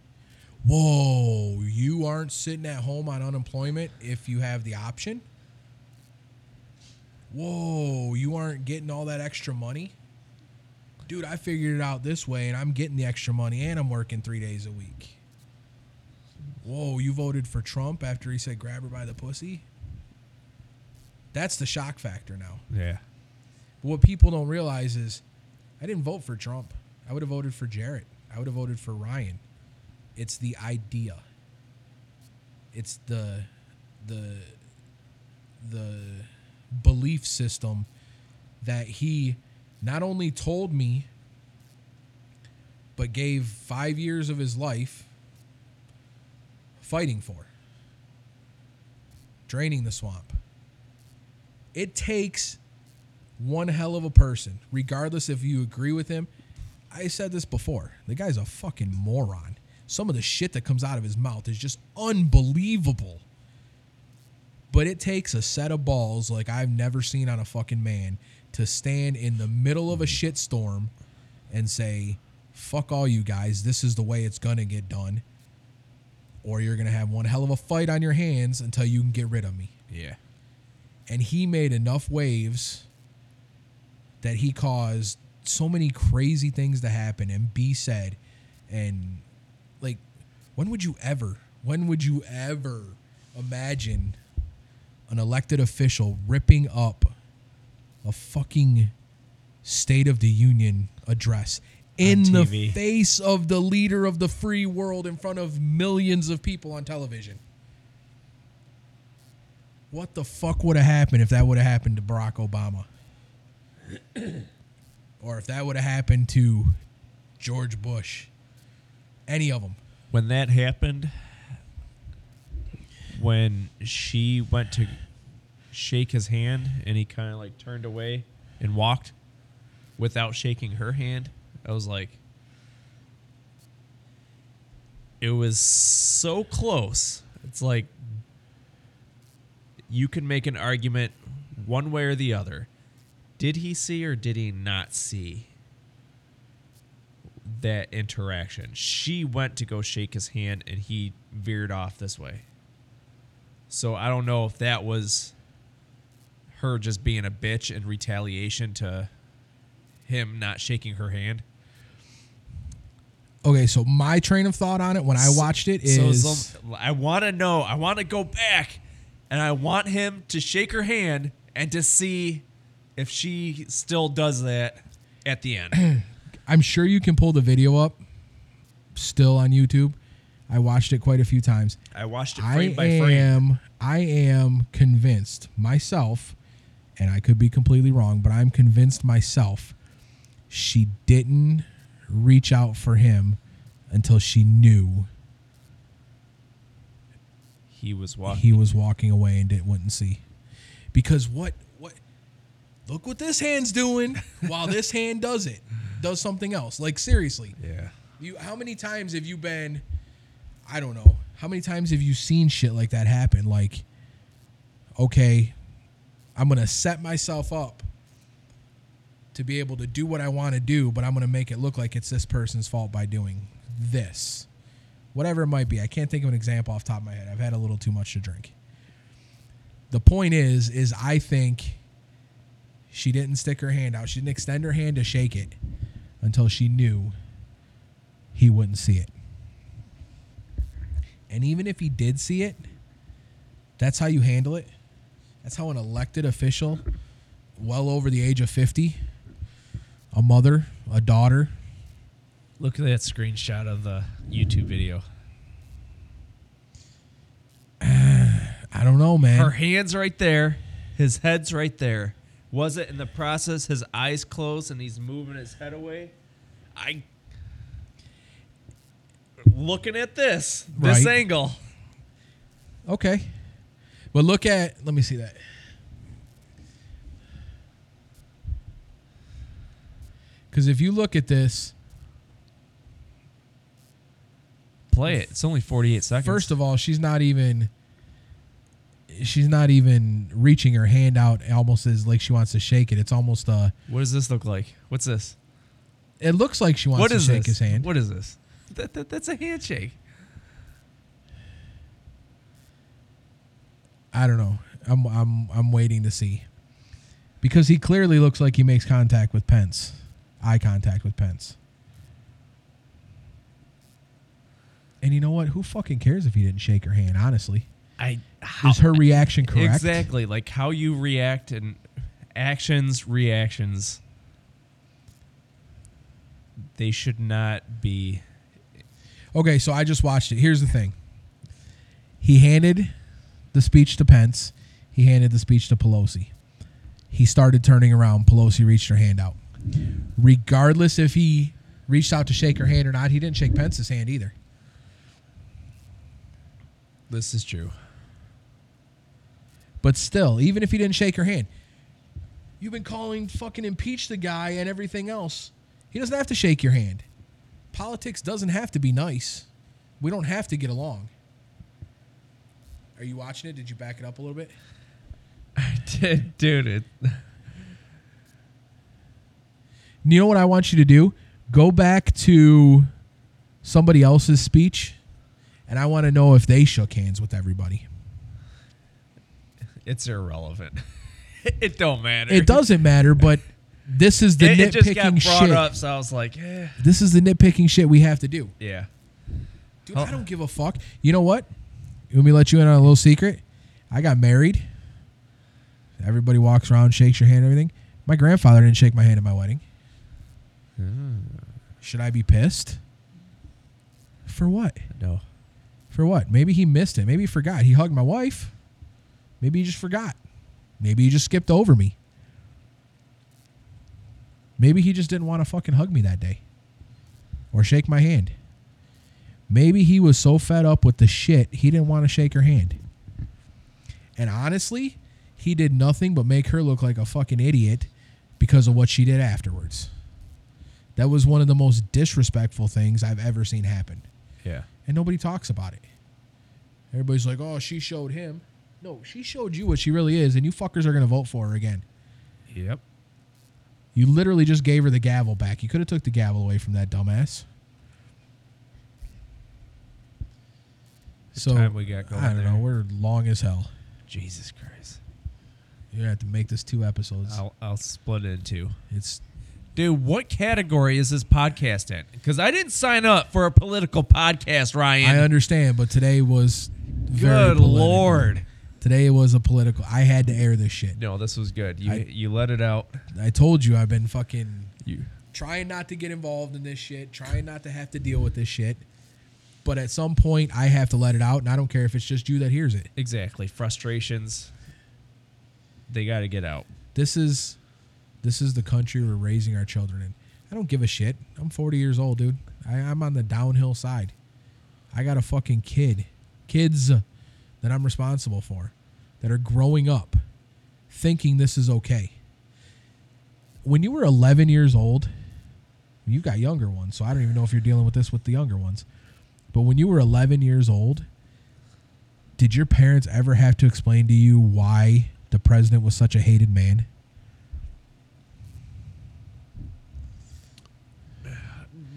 Whoa, you aren't sitting at home on unemployment if you have the option? Whoa, you aren't getting all that extra money? Dude, I figured it out this way and I'm getting the extra money and I'm working 3 days a week. Whoa, you voted for Trump after he said grab her by the pussy? That's the shock factor now. Yeah. But what people don't realize is I didn't vote for Trump. I would have voted for Jarett. I would have voted for Ryan. It's the idea. It's the the the belief system that he not only told me but gave 5 years of his life fighting for. Draining the swamp. It takes one hell of a person, regardless if you agree with him. I said this before. The guy's a fucking moron. Some of the shit that comes out of his mouth is just unbelievable. But it takes a set of balls like I've never seen on a fucking man to stand in the middle of a mm-hmm. shitstorm and say, fuck all you guys, this is the way it's gonna get done. Or you're gonna have one hell of a fight on your hands until you can get rid of me Yeah. and he made enough waves that he caused so many crazy things to happen and be said. And like when would you ever when would you ever imagine an elected official ripping up a fucking state of the union address in the face of the leader of the free world in front of millions of people on television? What the fuck would have happened if that would have happened to Barack Obama? [clears throat] or if that would have happened to George Bush? Any of them. when that happened, when she went to shake his hand and he kind of like turned away and walked without shaking her hand, I was like, it was so close. It's like you can make an argument one way or the other. Did he see or did he not see that interaction. She went to go shake his hand and he veered off this way. So I don't know if that was her just being a bitch in retaliation to him not shaking her hand. Okay, so my train of thought on it when I watched it is So I want to know. I want to go back, and I want him to shake her hand and to see if she still does that at the end. [clears throat] I'm sure you can pull the video up still on YouTube. I watched it quite a few times. I watched it I frame by frame. am I am convinced myself, and I could be completely wrong, but I'm convinced myself she didn't reach out for him until she knew He was walking. he was walking away and didn't wouldn't see. Because what look what this hand's doing while this hand does it. Does something else. Like seriously. yeah. You how many times have you been I don't know. How many times have you seen shit like that happen? Like okay, I'm going to set myself up to be able to do what I want to do, but I'm going to make it look like it's this person's fault by doing this. Whatever it might be. I can't think of an example off the top of my head. I've had a little too much to drink. The point is is I think she didn't stick her hand out. She didn't extend her hand to shake it until she knew he wouldn't see it. And even if he did see it, that's how you handle it. That's how an elected official, well over the age of 50, a mother, a daughter, Look at that screenshot of the YouTube video. [sighs] I don't know, man. Her hands right there. His head's right there. Was it in the process? His eyes closed and he's moving his head away. I. Looking at this, this Right. angle. Okay. But look at, let me see that. Because if you look at this, Play it. It's only 48 seconds. first of all, she's not even, she's not even reaching her hand out almost as like she wants to shake it. It's almost uh what does this look like? What's this? it looks like she wants What to shake this? his hand. What is this? That, that, that's a handshake. I don't know. I'm I'm I'm waiting to see. Because he clearly looks like he makes contact with Pence. Eye contact with Pence. And you know what? Who fucking cares if he didn't shake her hand, honestly? I how, Is her reaction correct? exactly like how you react and actions reactions. They should not be. Okay, so I just watched it. Here's the thing. He handed the speech to Pence. He handed the speech to Pelosi. He started turning around. Pelosi reached her hand out. Regardless if he reached out to shake her hand or not, he didn't shake Pence's hand either. This is true. But still, even if he didn't shake her hand, you've been calling fucking impeach the guy and everything else. He doesn't have to shake your hand. Politics doesn't have to be nice. We don't have to get along. Are you watching it? Did you back it up a little bit? [laughs] I did, dude, it, You know what I want you to do? Go back to somebody else's speech, and I want to know if they shook hands with everybody. It's irrelevant. [laughs] it don't matter. It doesn't matter, but this is the It, it just got nitpicking brought shit. up, so I was like, eh. This is the nitpicking shit we have to do. yeah. Dude, Oh. I don't give a fuck. You know what? Let me let you in on a little secret. I got married. Everybody walks around, shakes your hand, and everything. My grandfather didn't shake my hand at my wedding. Should I be pissed? For what? No. For what? Maybe he missed it. Maybe he forgot. He hugged my wife. Maybe he just forgot. Maybe he just skipped over me. Maybe he just didn't want to fucking hug me that day or shake my hand. Maybe he was so fed up with the shit he didn't want to shake her hand. And honestly, he did nothing but make her look like a fucking idiot because of what she did afterwards. That was one of the most disrespectful things I've ever seen happen Yeah. and nobody talks about it. Everybody's like, "Oh, she showed him." No, she showed you what she really is, and you fuckers are gonna vote for her again. Yep. You literally just gave her the gavel back. You could have took the gavel away from that dumbass. So time we got going I don't there. know. We're long as hell. Jesus Christ. You're gonna have to make this two episodes. I'll I'll split it in two. It's Dude, what category is this podcast in? Because I didn't sign up for a political podcast, Ryan. I understand, but today was very Good political. lord. Today was a political. I had to air this shit. No, this was good. You I- you let it out. I told you I've been fucking You trying not to get involved in this shit, trying not to have to deal with this shit. But at some point, I have to let it out, and I don't care if it's just you that hears it. exactly frustrations. They got to get out. This is, this is the country we're raising our children in. I don't give a shit. I'm 40 years old, dude. I, I'm on the downhill side. I got a fucking kid, kids that I'm responsible for, that are growing up, thinking this is okay. When you were 11 years old, you got younger ones, so I don't even know if you're dealing with this with the younger ones. But when you were 11 years old, did your parents ever have to explain to you why the president was such a hated man?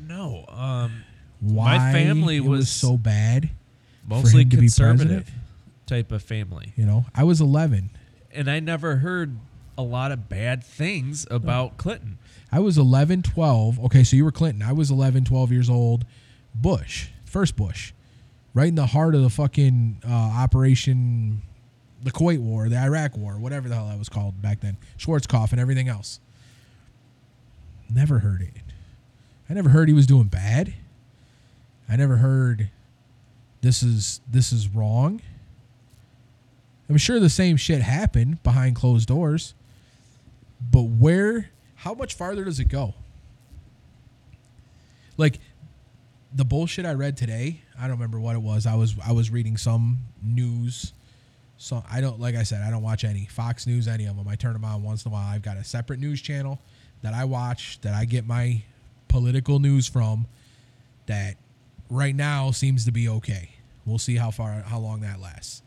No, um, Why my family it was- so bad? mostly him to be conservative? Type of family, You know, I was 11. and I never heard a lot of bad things about Clinton. I was 11, 12. Okay, so you were Clinton. I was 11, 12 years old. Bush, first Bush, right in the heart of the fucking uh, Operation, the Kuwait War, the Iraq War, whatever the hell that was called back then, Schwarzkopf and everything else. Never heard it. I never heard he was doing bad. I never heard this is this is wrong. I'm sure the same shit happened behind closed doors. But where how much farther does it go? Like the bullshit I read today, I don't remember what it was. I was I was reading some news. So I don't like I said, I don't watch any Fox News, any of them. I turn them on once in a while. I've got a separate news channel that I watch that I get my political news from that right now seems to be okay. We'll see how far how long that lasts.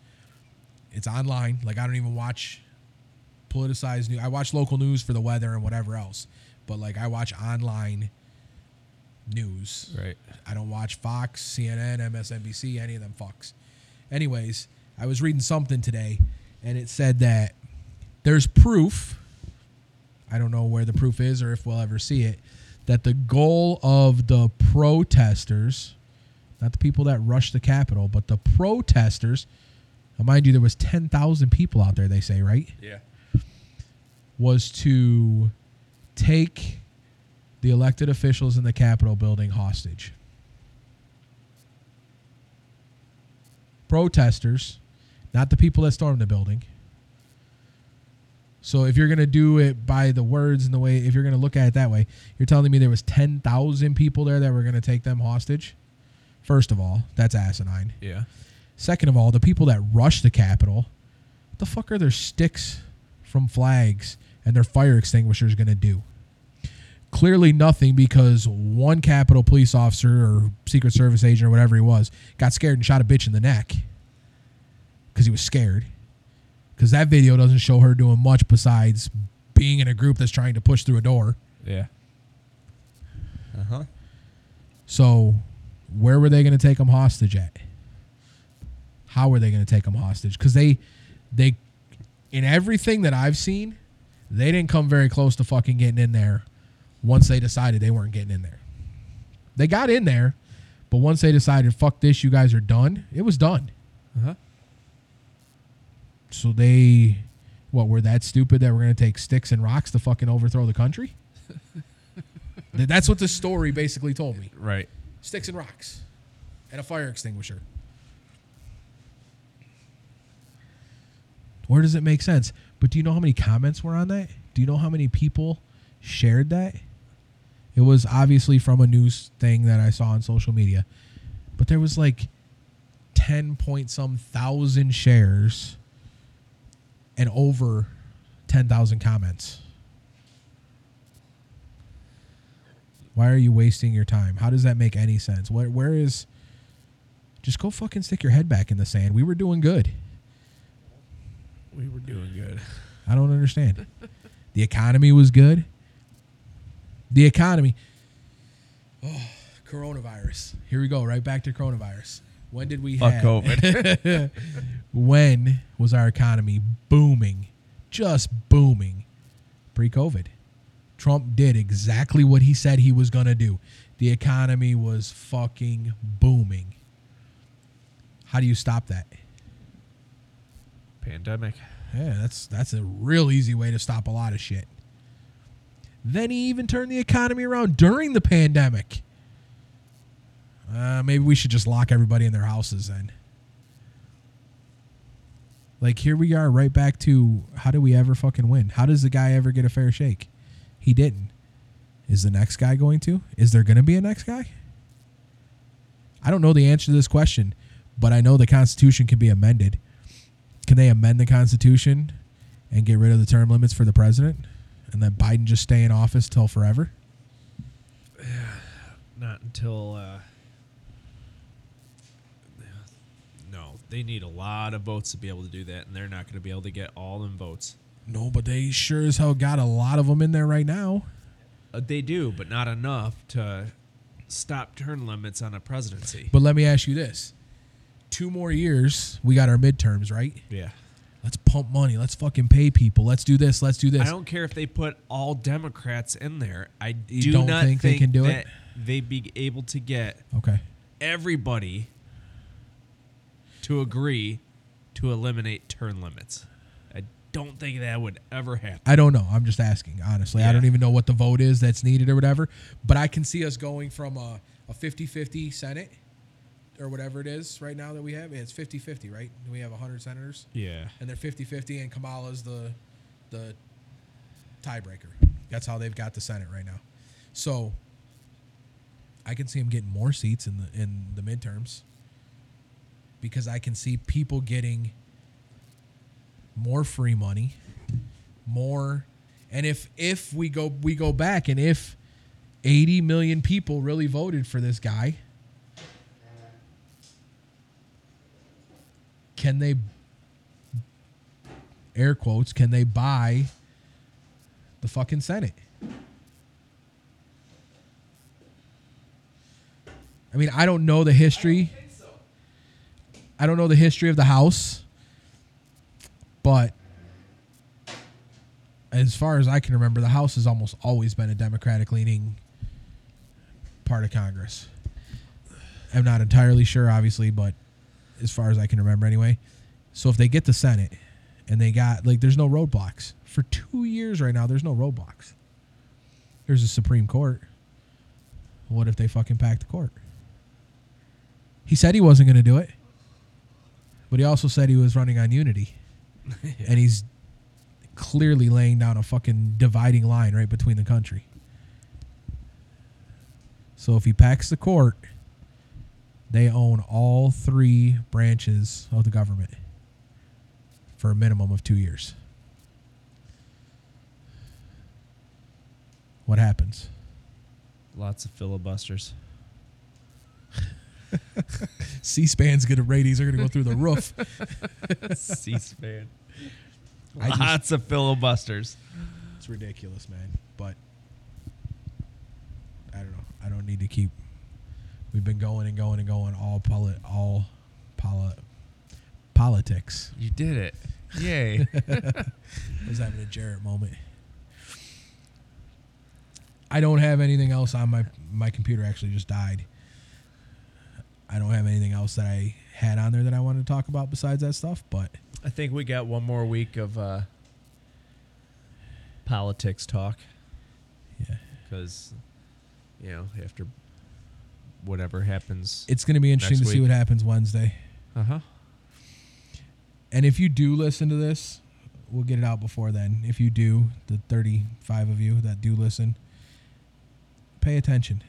It's online. Like I don't even watch politicized news. I watch local news for the weather and whatever else, but like I watch online news. Right. I don't watch Fox, CNN, MSNBC, any of them fucks. Anyways, I was reading something today, and it said that there's proof. I don't know where the proof is or if we'll ever see it. That the goal of the protesters, not the people that rushed the Capitol, but the protesters. Now, mind you, there was ten thousand people out there. They say right Yeah. was to take the elected officials in the Capitol building hostage. Protesters, not the people that stormed the building. So if you're going to do it by the words and the way if you're going to look at it that way, you're telling me there was 10,000 people there that were going to take them hostage? First of all, that's asinine. Yeah. Second of all, the people that rushed the Capitol, what the fuck are their sticks from flags and their fire extinguishers going to do? Clearly nothing because one Capitol police officer or Secret Service agent or whatever he was got scared and shot a bitch in the neck because he was scared. Because that video doesn't show her doing much besides being in a group that's trying to push through a door. Yeah. Uh huh. So, where were they going to take them hostage at? How were they going to take them hostage? Because they, they, in everything that I've seen, they didn't come very close to fucking getting in there. Once they decided they weren't getting in there, they got in there, but once they decided, "Fuck this, you guys are done," it was done. Uh huh. So they, what were that stupid that we're going to take sticks and rocks to fucking overthrow the country? [laughs] That's what the story basically told me. Right. sticks and rocks and a fire extinguisher. Where does it make sense? But do you know how many comments were on that? Do you know how many people shared that? It was obviously from a news thing that I saw on social media. But there was like 10 point some thousand shares and over 10,000 comments. Why are you wasting your time? How does that make any sense? Where where is just go fucking stick your head back in the sand. We were doing good. We were doing good. [laughs] I don't understand. the economy was good. The economy. Oh, coronavirus. Here we go, right back to coronavirus. When did we Fuck have COVID. [laughs] when was our economy booming? Just booming. Pre-COVID. Trump did exactly what he said he was going to do. The economy was fucking booming. How do you stop that? Pandemic. Yeah, that's that's a real easy way to stop a lot of shit. Then he even turned the economy around during the pandemic. Uh, maybe we should just lock everybody in their houses then. Like here we are, right back to how do we ever fucking win? How does the guy ever get a fair shake? He didn't. Is the next guy going to? Is there going to be a next guy? I don't know the answer to this question, but I know the Constitution can be amended. Can they amend the Constitution and get rid of the term limits for the president, and then Biden just stay in office till forever? Yeah, [sighs] not until. Uh, no, they need a lot of votes to be able to do that, and they're not going to be able to get all them votes. No, but they sure as hell got a lot of them in there right now. Uh, they do, but not enough to stop term limits on a presidency. But let me ask you this: two more years, we got our midterms, right? yeah. Let's pump money. Let's fucking pay people. Let's do this. Let's do this. I don't care if they put all Democrats in there. I You do don't not think they can do it? They'd be able to get okay. everybody to agree to eliminate term limits. I don't think that would ever happen. I don't know. I'm just asking, honestly. I don't even know what the vote is that's needed or whatever. But I can see us going from a, a 50 50 Senate or whatever it is right now that we have. It's 50 50, right? We have 100 senators Yeah. and they're 50 50, and Kamala's the, the tiebreaker. That's how they've got the Senate right now. So I can see them getting more seats in the, in the midterms because I can see people getting more free money, more, and if if we go we go back and if 80 million people really voted for this guy, can they air quotes can they buy the fucking Senate? I mean, I don't know the history. I don't know the history of the House, but as far as I can remember, the House has almost always been a Democratic leaning part of Congress. I'm not entirely sure, obviously, but as far as I can remember anyway. So if they get the Senate and they got, like, there's no roadblocks. For two years right now, there's no roadblocks. There's a Supreme Court. What if they fucking pack the court? He said he wasn't going to do it, but he also said he was running on unity. [laughs] And he's clearly laying down a fucking dividing line right between the country. So if he packs the court, they own all three branches of the government for a minimum of two years. What happens? Lots of filibusters. [laughs] C-SPAN's gonna ratings are gonna go through the roof. [laughs] C-SPAN. I just- Lots of filibusters. It's ridiculous, man. But I don't know. I don't need to keep. We've been going and going and going all poli- all poli- politics. You did it. Yay. I [laughs] [laughs] was having a Jarett moment. I don't have anything else on my my computer. Actually, just died. I don't have anything else that I had on there that I wanted to talk about besides that stuff. But I think we got one more week of uh, politics talk yeah, because, you know, after whatever happens. it's going to be interesting to see what happens Wednesday. Uh huh. And if you do listen to this, we'll get it out before then. If you do, the 35 of you that do listen, pay attention.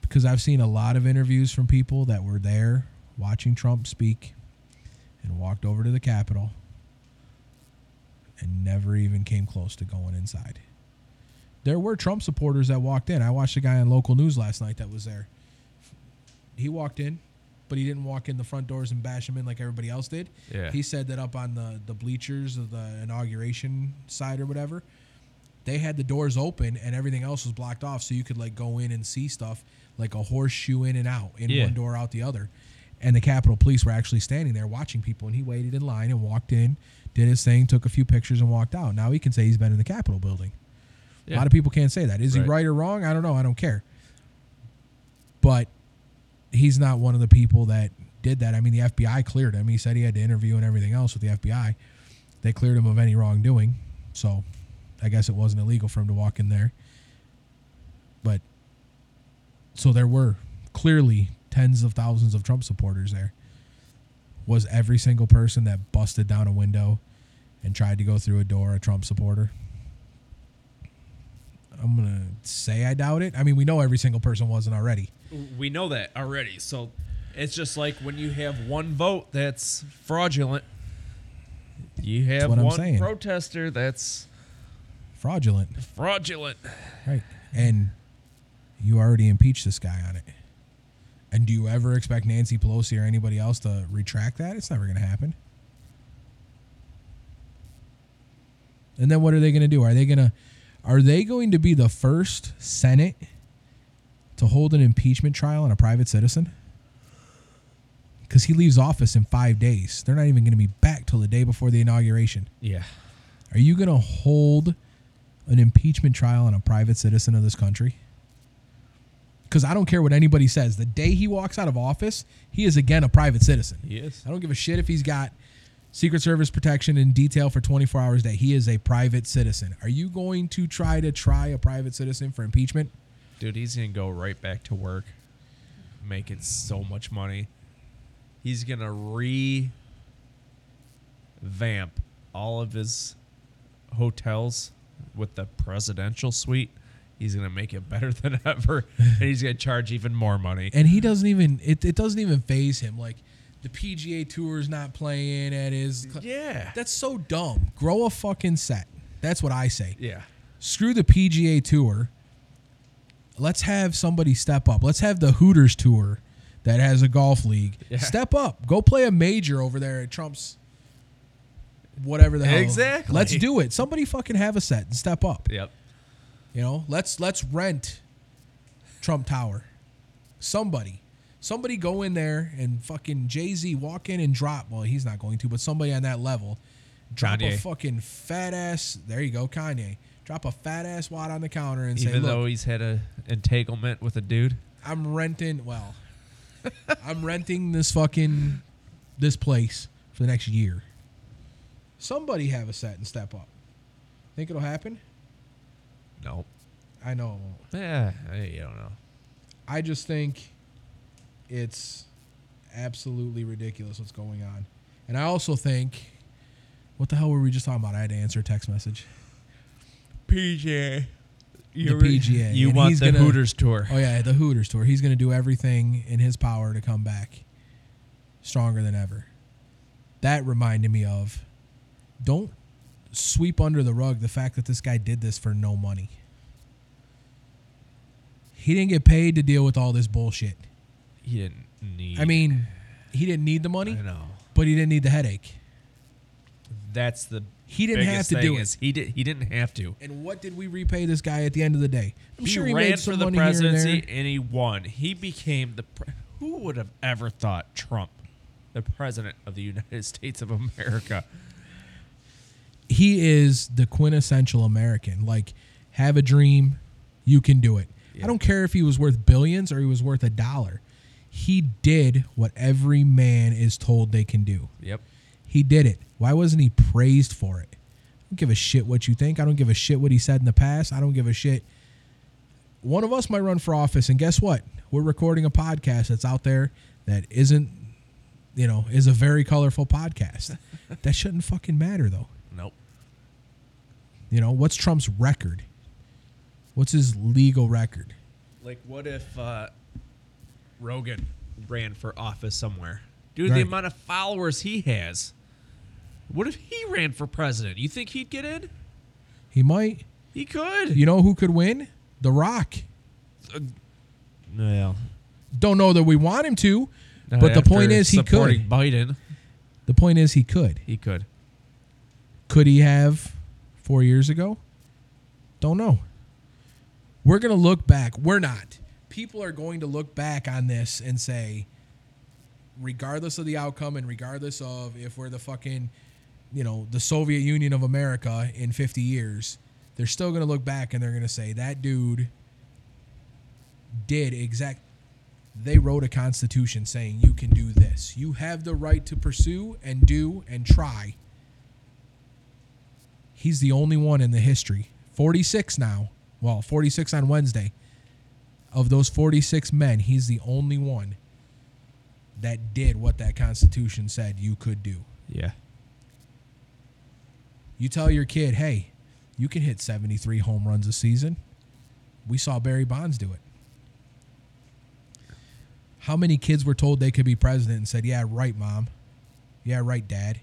Because I've seen a lot of interviews from people that were there watching Trump speak and walked over to the Capitol and never even came close to going inside. There were Trump supporters that walked in. I watched a guy on local news last night that was there. He walked in, but he didn't walk in the front doors and bash him in like everybody else did. Yeah. He said that up on the, the bleachers of the inauguration side or whatever, they had the doors open and everything else was blocked off so you could like go in and see stuff like a horseshoe in and out, in Yeah. one door out the other. And the Capitol Police were actually standing there watching people and he waited in line and walked in, did his thing, took a few pictures and walked out. Now he can say he's been in the Capitol building. A lot of people can't say that. Is he Right. right or wrong? I don't know. I don't care. But he's not one of the people that did that. I mean, the FBI cleared him. He said he had to interview and everything else with the FBI. They cleared him of any wrongdoing. So I guess it wasn't illegal for him to walk in there. But so there were clearly tens of thousands of Trump supporters there. Was every single person that busted down a window and tried to go through a door a Trump supporter? I'm going to say I doubt it. I mean, we know every single person wasn't already. We know that already. So it's just like when you have one vote that's fraudulent, you have one protester that's Fraudulent. fraudulent. Right. And you already impeached this guy on it. And do you ever expect Nancy Pelosi or anybody else to retract that? It's never going to happen. And then what are they going to do? Are they going to are they going to be the first Senate to hold an impeachment trial on a private citizen? Cuz he leaves office in 5 days. They're not even going to be back till the day before the inauguration. Yeah. Are you going to hold an impeachment trial on a private citizen of this country? Because I don't care what anybody says. The day he walks out of office, he is again a private citizen. He is. I don't give a shit if he's got Secret Service protection in detail for 24 hours a day. He is a private citizen. Are you going to try to try a private citizen for impeachment? Dude, he's going to go right back to work, making so much money. He's going to revamp all of his hotels with the presidential suite. He's going to make it better [laughs] than ever, and he's going to charge even more money. And he doesn't even it, it doesn't even faze him. Like the PGA tour is not playing at his cl- Yeah. That's so dumb. Grow a fucking set. That's what I say. Yeah. screw the PGA Tour. Let's have somebody step up. Let's have the Hooters Tour that has a golf league. Yeah. Step up. Go play a major over there at Trump's whatever the hell. Exactly. Let's do it. Somebody fucking have a set and step up. Yep. You know, let's let's rent Trump Tower. Somebody. Somebody go in there and fucking Jay-Z walk in and drop. Well, he's not going to, but somebody on that level. Drop a fucking fat ass. There you go, Kanye. Drop a fat ass wad on the counter and say, Even "Look, though he's had a entanglement with a dude. I'm renting. Well, [laughs] I'm renting this fucking this place for the next year. Somebody have a set and step up. Think it'll happen? No. I know it won't. Yeah, you don't know. I just think it's absolutely ridiculous what's going on. And I also think, what the hell were we just talking about? I had to answer a text message. PGA. The PGA. You And want the gonna- Hooters tour. Oh yeah, the Hooters tour. He's going to do everything in his power to come back stronger than ever. That reminded me of don't sweep under the rug the fact that this guy did this for no money. He didn't get paid to deal with all this bullshit. He didn't need. I mean, he didn't need the I money, know. but he didn't need the headache. That's the. He didn't have to do it. He did. He didn't have to. And what did we repay this guy at the end of the day? I'm he sure he ran made some for the here and presidency and, he won. He became the. Pre- who would have ever thought Trump, the president of the United [laughs] States of America? he is the quintessential American. Like, have a dream, you can do it. Yeah. I don't care if he was worth billions or he was worth a dollar. He did what every man is told they can do. Yep. He did it. Why wasn't he praised for it? I don't give a shit what you think. I don't give a shit what he said in the past. I don't give a shit. One of us might run for office, and guess what? We're recording a podcast that's out there that isn't, you know, is a very colorful podcast. [laughs] that shouldn't fucking matter, though. Nope. You know, what's Trump's record? What's his legal record? Like, what if uh, Rogan ran for office somewhere? Dude, the amount of followers he has. What if he ran for president? You think he'd get in? He might. He could. You know who could win? The Rock. Uh, well, Don't know that we want him to, not but the point is he could. Biden. The point is he could. He could. Could he have four years ago? Don't know. We're going to look back. We're not. People are going to look back on this and say, regardless of the outcome and regardless of if we're the fucking, you know, the Soviet Union of America in 50 years, they're still going to look back and they're going to say that dude did exact they wrote a constitution saying you can do this. You have the right to pursue and do and try. He's the only one in the history. 46 now. Well, 46 on Wednesday. Of those 46 men, he's the only one that did what that constitution said you could do. Yeah. You tell your kid, "Hey, you can hit 73 home runs a season." We saw Barry Bonds do it. How many kids were told they could be president and said, "Yeah, right, mom. Yeah, right, dad."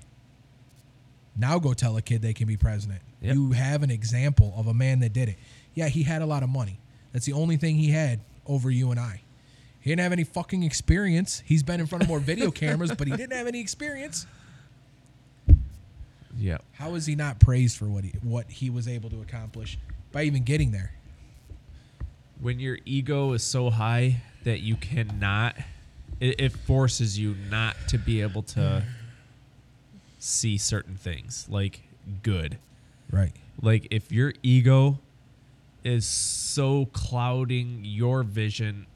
Now go tell a kid they can be president. Yep. You have an example of a man that did it. Yeah, he had a lot of money. That's the only thing he had over you and I. He didn't have any fucking experience. He's been in front of more video [laughs] cameras, but he didn't have any experience. Yeah. How is he not praised for what he what he was able to accomplish by even getting there? When your ego is so high that you cannot, it, it forces you not to be able to see certain things like good. Right. Like if your ego is so clouding your vision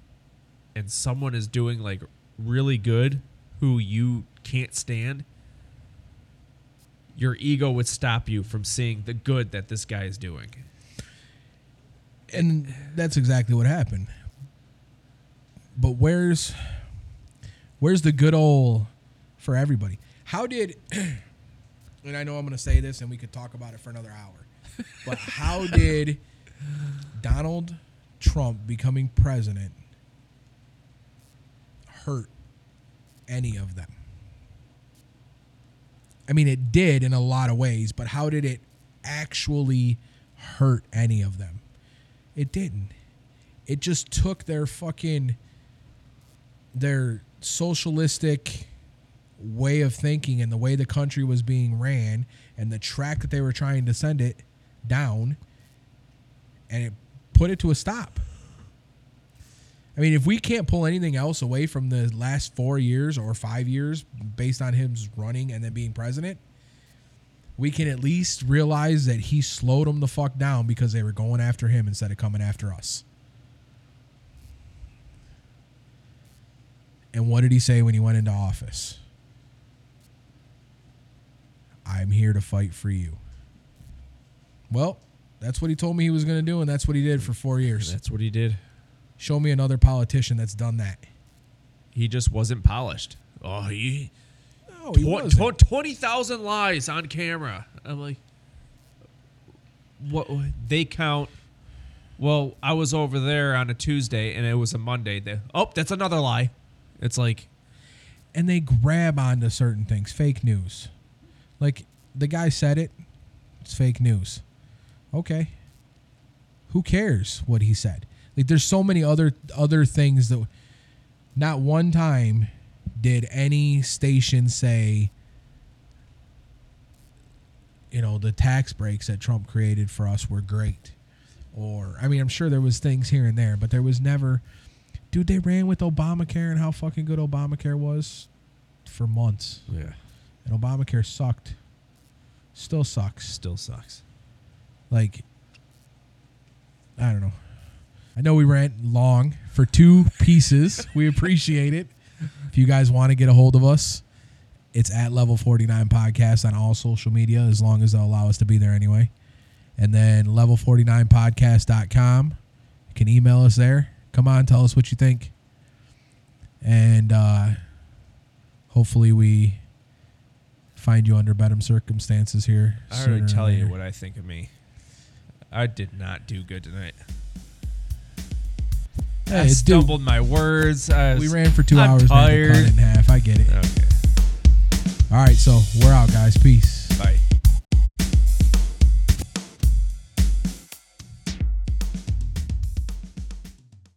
and someone is doing like really good who you can't stand, your ego would stop you from seeing the good that this guy is doing. And that's exactly what happened. But where's where's the good old for everybody? How did [clears throat] and I know I'm going to say this and we could talk about it for another hour. But how [laughs] did Donald Trump becoming president hurt any of them? I mean, it did in a lot of ways, but how did it actually hurt any of them? It didn't. It just took their fucking their socialistic way of thinking and the way the country was being ran and the track that they were trying to send it down and it put it to a stop. I mean, if we can't pull anything else away from the last four years or five years based on him running and then being president, we can at least realize that he slowed them the fuck down because they were going after him instead of coming after us. And what did he say when he went into office? I'm here to fight for you. Well, that's what he told me he was going to do, and that's what he did for four years. That's what he did. Show me another politician that's done that. He just wasn't polished. Oh, he No, he Tw- wasn't. tw- 20,000 lies on camera. I'm like, what? They count. Well, I was over there on a Tuesday and it was a Monday. They, oh, that's another lie. It's like, and they grab onto certain things. Fake news. Like the guy said it. It's fake news. Okay. Who cares what he said? Like there's so many other other things that not one time did any station say you know the tax breaks that Trump created for us were great. Or I mean I'm sure there was things here and there, but there was never dude they ran with Obamacare and how fucking good Obamacare was for months. yeah, And Obamacare sucked. Still sucks. still sucks. Like, I don't know. I know we ran long for two pieces. we appreciate it. If you guys want to get a hold of us, it's at Level 49 Podcast on all social media, as long as they'll allow us to be there anyway. And then level49podcast.com. You can email us there. Come on, tell us what you think. And uh, hopefully we find you under better circumstances here. I already tell you what I think of me. I did not do good tonight. Hey, I dude, stumbled my words. I was, we ran for 2 I'm hours. Man, to cut tired. it in half. I get it. Okay, All right, so we're out, guys. Peace.